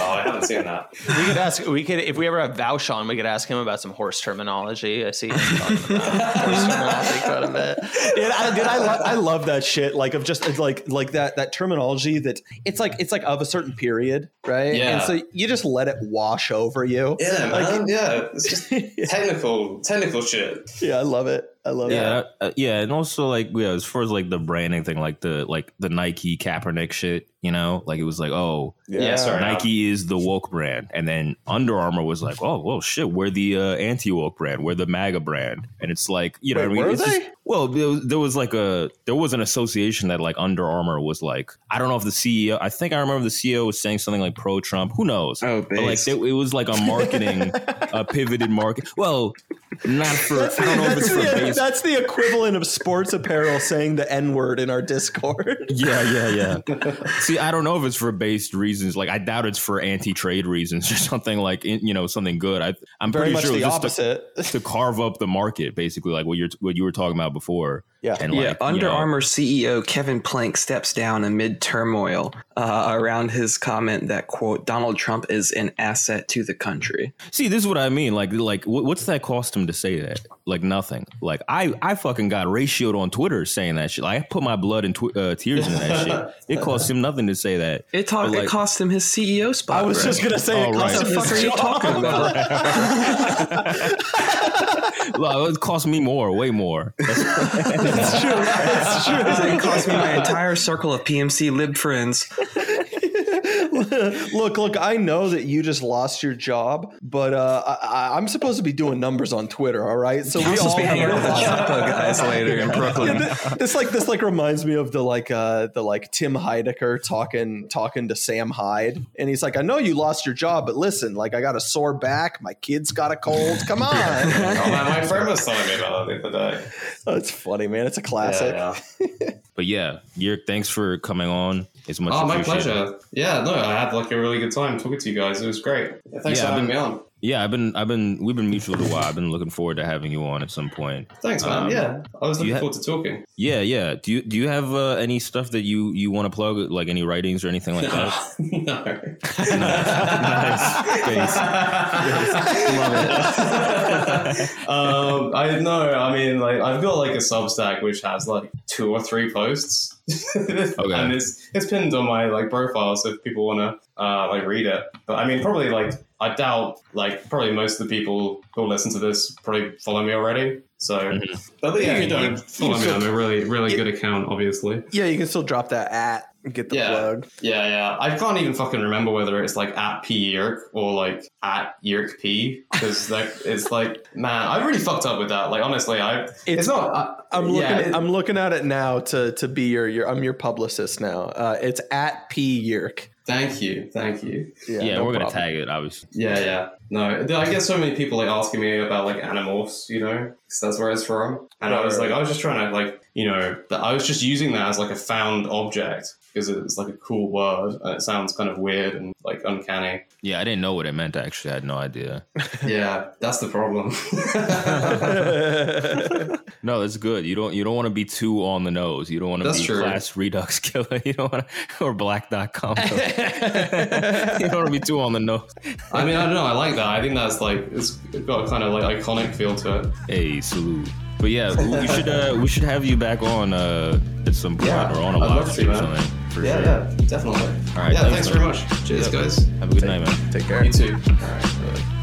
I haven't seen that. We could ask. We could if we ever have Vaush on, we could ask him about some horse terminology. I see him talking about horse terminology quite a bit. Dude, I, dude, I, lo- I love that shit. Like of just like like that that terminology that it's like it's like of a certain period, right? Yeah. And so you just let it wash over you. Yeah, Like, man. yeah, it's just technical technical shit. yeah, I love it. I love it. Yeah, uh, yeah, and also like yeah, as far as like the branding thing, like the like the Nike Kaepernick shit, you know, like it was like oh Yeah, sorry. Nike is the woke brand, and then Under Armour was like oh well shit, we're the uh, anti woke brand, we're the MAGA brand, and it's like you know Wait, what I mean? were It's just- they? well, there was, there was like a there was an association that like Under Armour was like I don't know if the CEO, I think I remember the CEO was saying something like pro Trump, who knows? Oh, but like based. it, it was like a marketing, a pivoted market. Well, not for I don't know if it's That's for the, base that's the equivalent of sports apparel saying the N word in our Discord. Yeah, yeah, yeah. See, I don't know if it's for based reasons. Like, I doubt it's for anti-trade reasons or something like you know something good. I, I'm Very pretty much sure the it was just opposite. to, to carve up the market, basically, like what you're what you were talking about before. Yeah. And yeah, like, you Under know, Armour CEO Kevin Plank steps down amid turmoil uh, around his comment that quote Donald Trump is an asset to the country. See, this is what I mean. Like, like, what's that cost him to say that? Like nothing. Like, I, I fucking got ratioed on Twitter saying that shit. Like, I put my blood and tw- uh, tears in that shit. It cost him nothing to say that. It, ta- But, it cost him his CEO spot. I was Greg. just gonna say, Oh, it cost right. him What the fuck are you talking about? Well, it cost me more, way more. It's true. It's true. it cost me my entire circle of PMC lib friends. Look, look, I know that you just lost your job, but uh, I, I- I'm supposed to be doing numbers on Twitter, all right? So I'm we supposed all to be hanging out with the Yeah, guys later in Brooklyn. this like this like reminds me of the like uh the like Tim Heidecker talking talking to Sam Hyde, and he's like, "I know you lost your job, but listen, like I got a sore back, my kid's got a cold. Come on." Oh, man, my friend was telling me about that the other day. Oh, it's funny, man. It's a classic. Yeah, yeah. But yeah, Yeerk, thanks for coming on. It's much Oh, my pleasure. Yeah, no, I had like a really good time talking to you guys. It was great. Yeah, thanks Yeah, for having been- me on. Yeah, I've been, I've been, we've been mutual a while. I've been looking forward to having you on at some point. Thanks, man. Um, yeah, I was looking ha- forward to talking. Yeah, yeah. Do you, do you have uh, any stuff that you, you want to plug, like any writings or anything like that? no. nice. Face. um, I know. I mean, like, I've got like a Substack which has like two or three posts, and it's it's pinned on my like profile, so if people want to uh, like read it. But I mean, probably like I doubt like probably most of the people who listen to this probably follow me already. So, but yeah, if you don't follow me, I'm a really really good account, obviously. Yeah, you can still drop that at and get the Yeah. plug. Yeah, yeah. I can't even fucking remember whether it's like at P Yeerk or like at Yeerk P because like it's like man, I really fucked up with that. Like honestly, I it's, not. I, I'm looking. yeah, at, it- I'm looking at it now to to be your your. I'm your publicist now. Uh, it's at p Yeerk. Thank you, thank you. Yeah, Yeah, no we're gonna tag it, obviously. Yeah, yeah. No, I get so many people like asking me about like animorphs, you know, because that's where it's from. And I was like, I was just trying to like, you know, I was just using that as like a found object because it's like a cool word and it sounds kind of weird and like uncanny. Yeah, I didn't know what it meant. Actually, I had no idea. yeah, that's the problem. No, that's good. You don't you don't want to be too on the nose. You don't want to That's be true. class redux killer. You don't want to, or black.com. killer. you don't want to be too on the nose. I mean, I don't know. I like that. I think that's like it's got a kind of like iconic feel to it. Hey, salute. But yeah, we should uh, we should have you back on uh, at some point Yeah, or on a I'd live stream or something. For Yeah, sure. yeah, definitely. All right. Yeah, thanks man. very much. Cheers, Yeah. guys. Have a good night, man. Take care. You too. All right.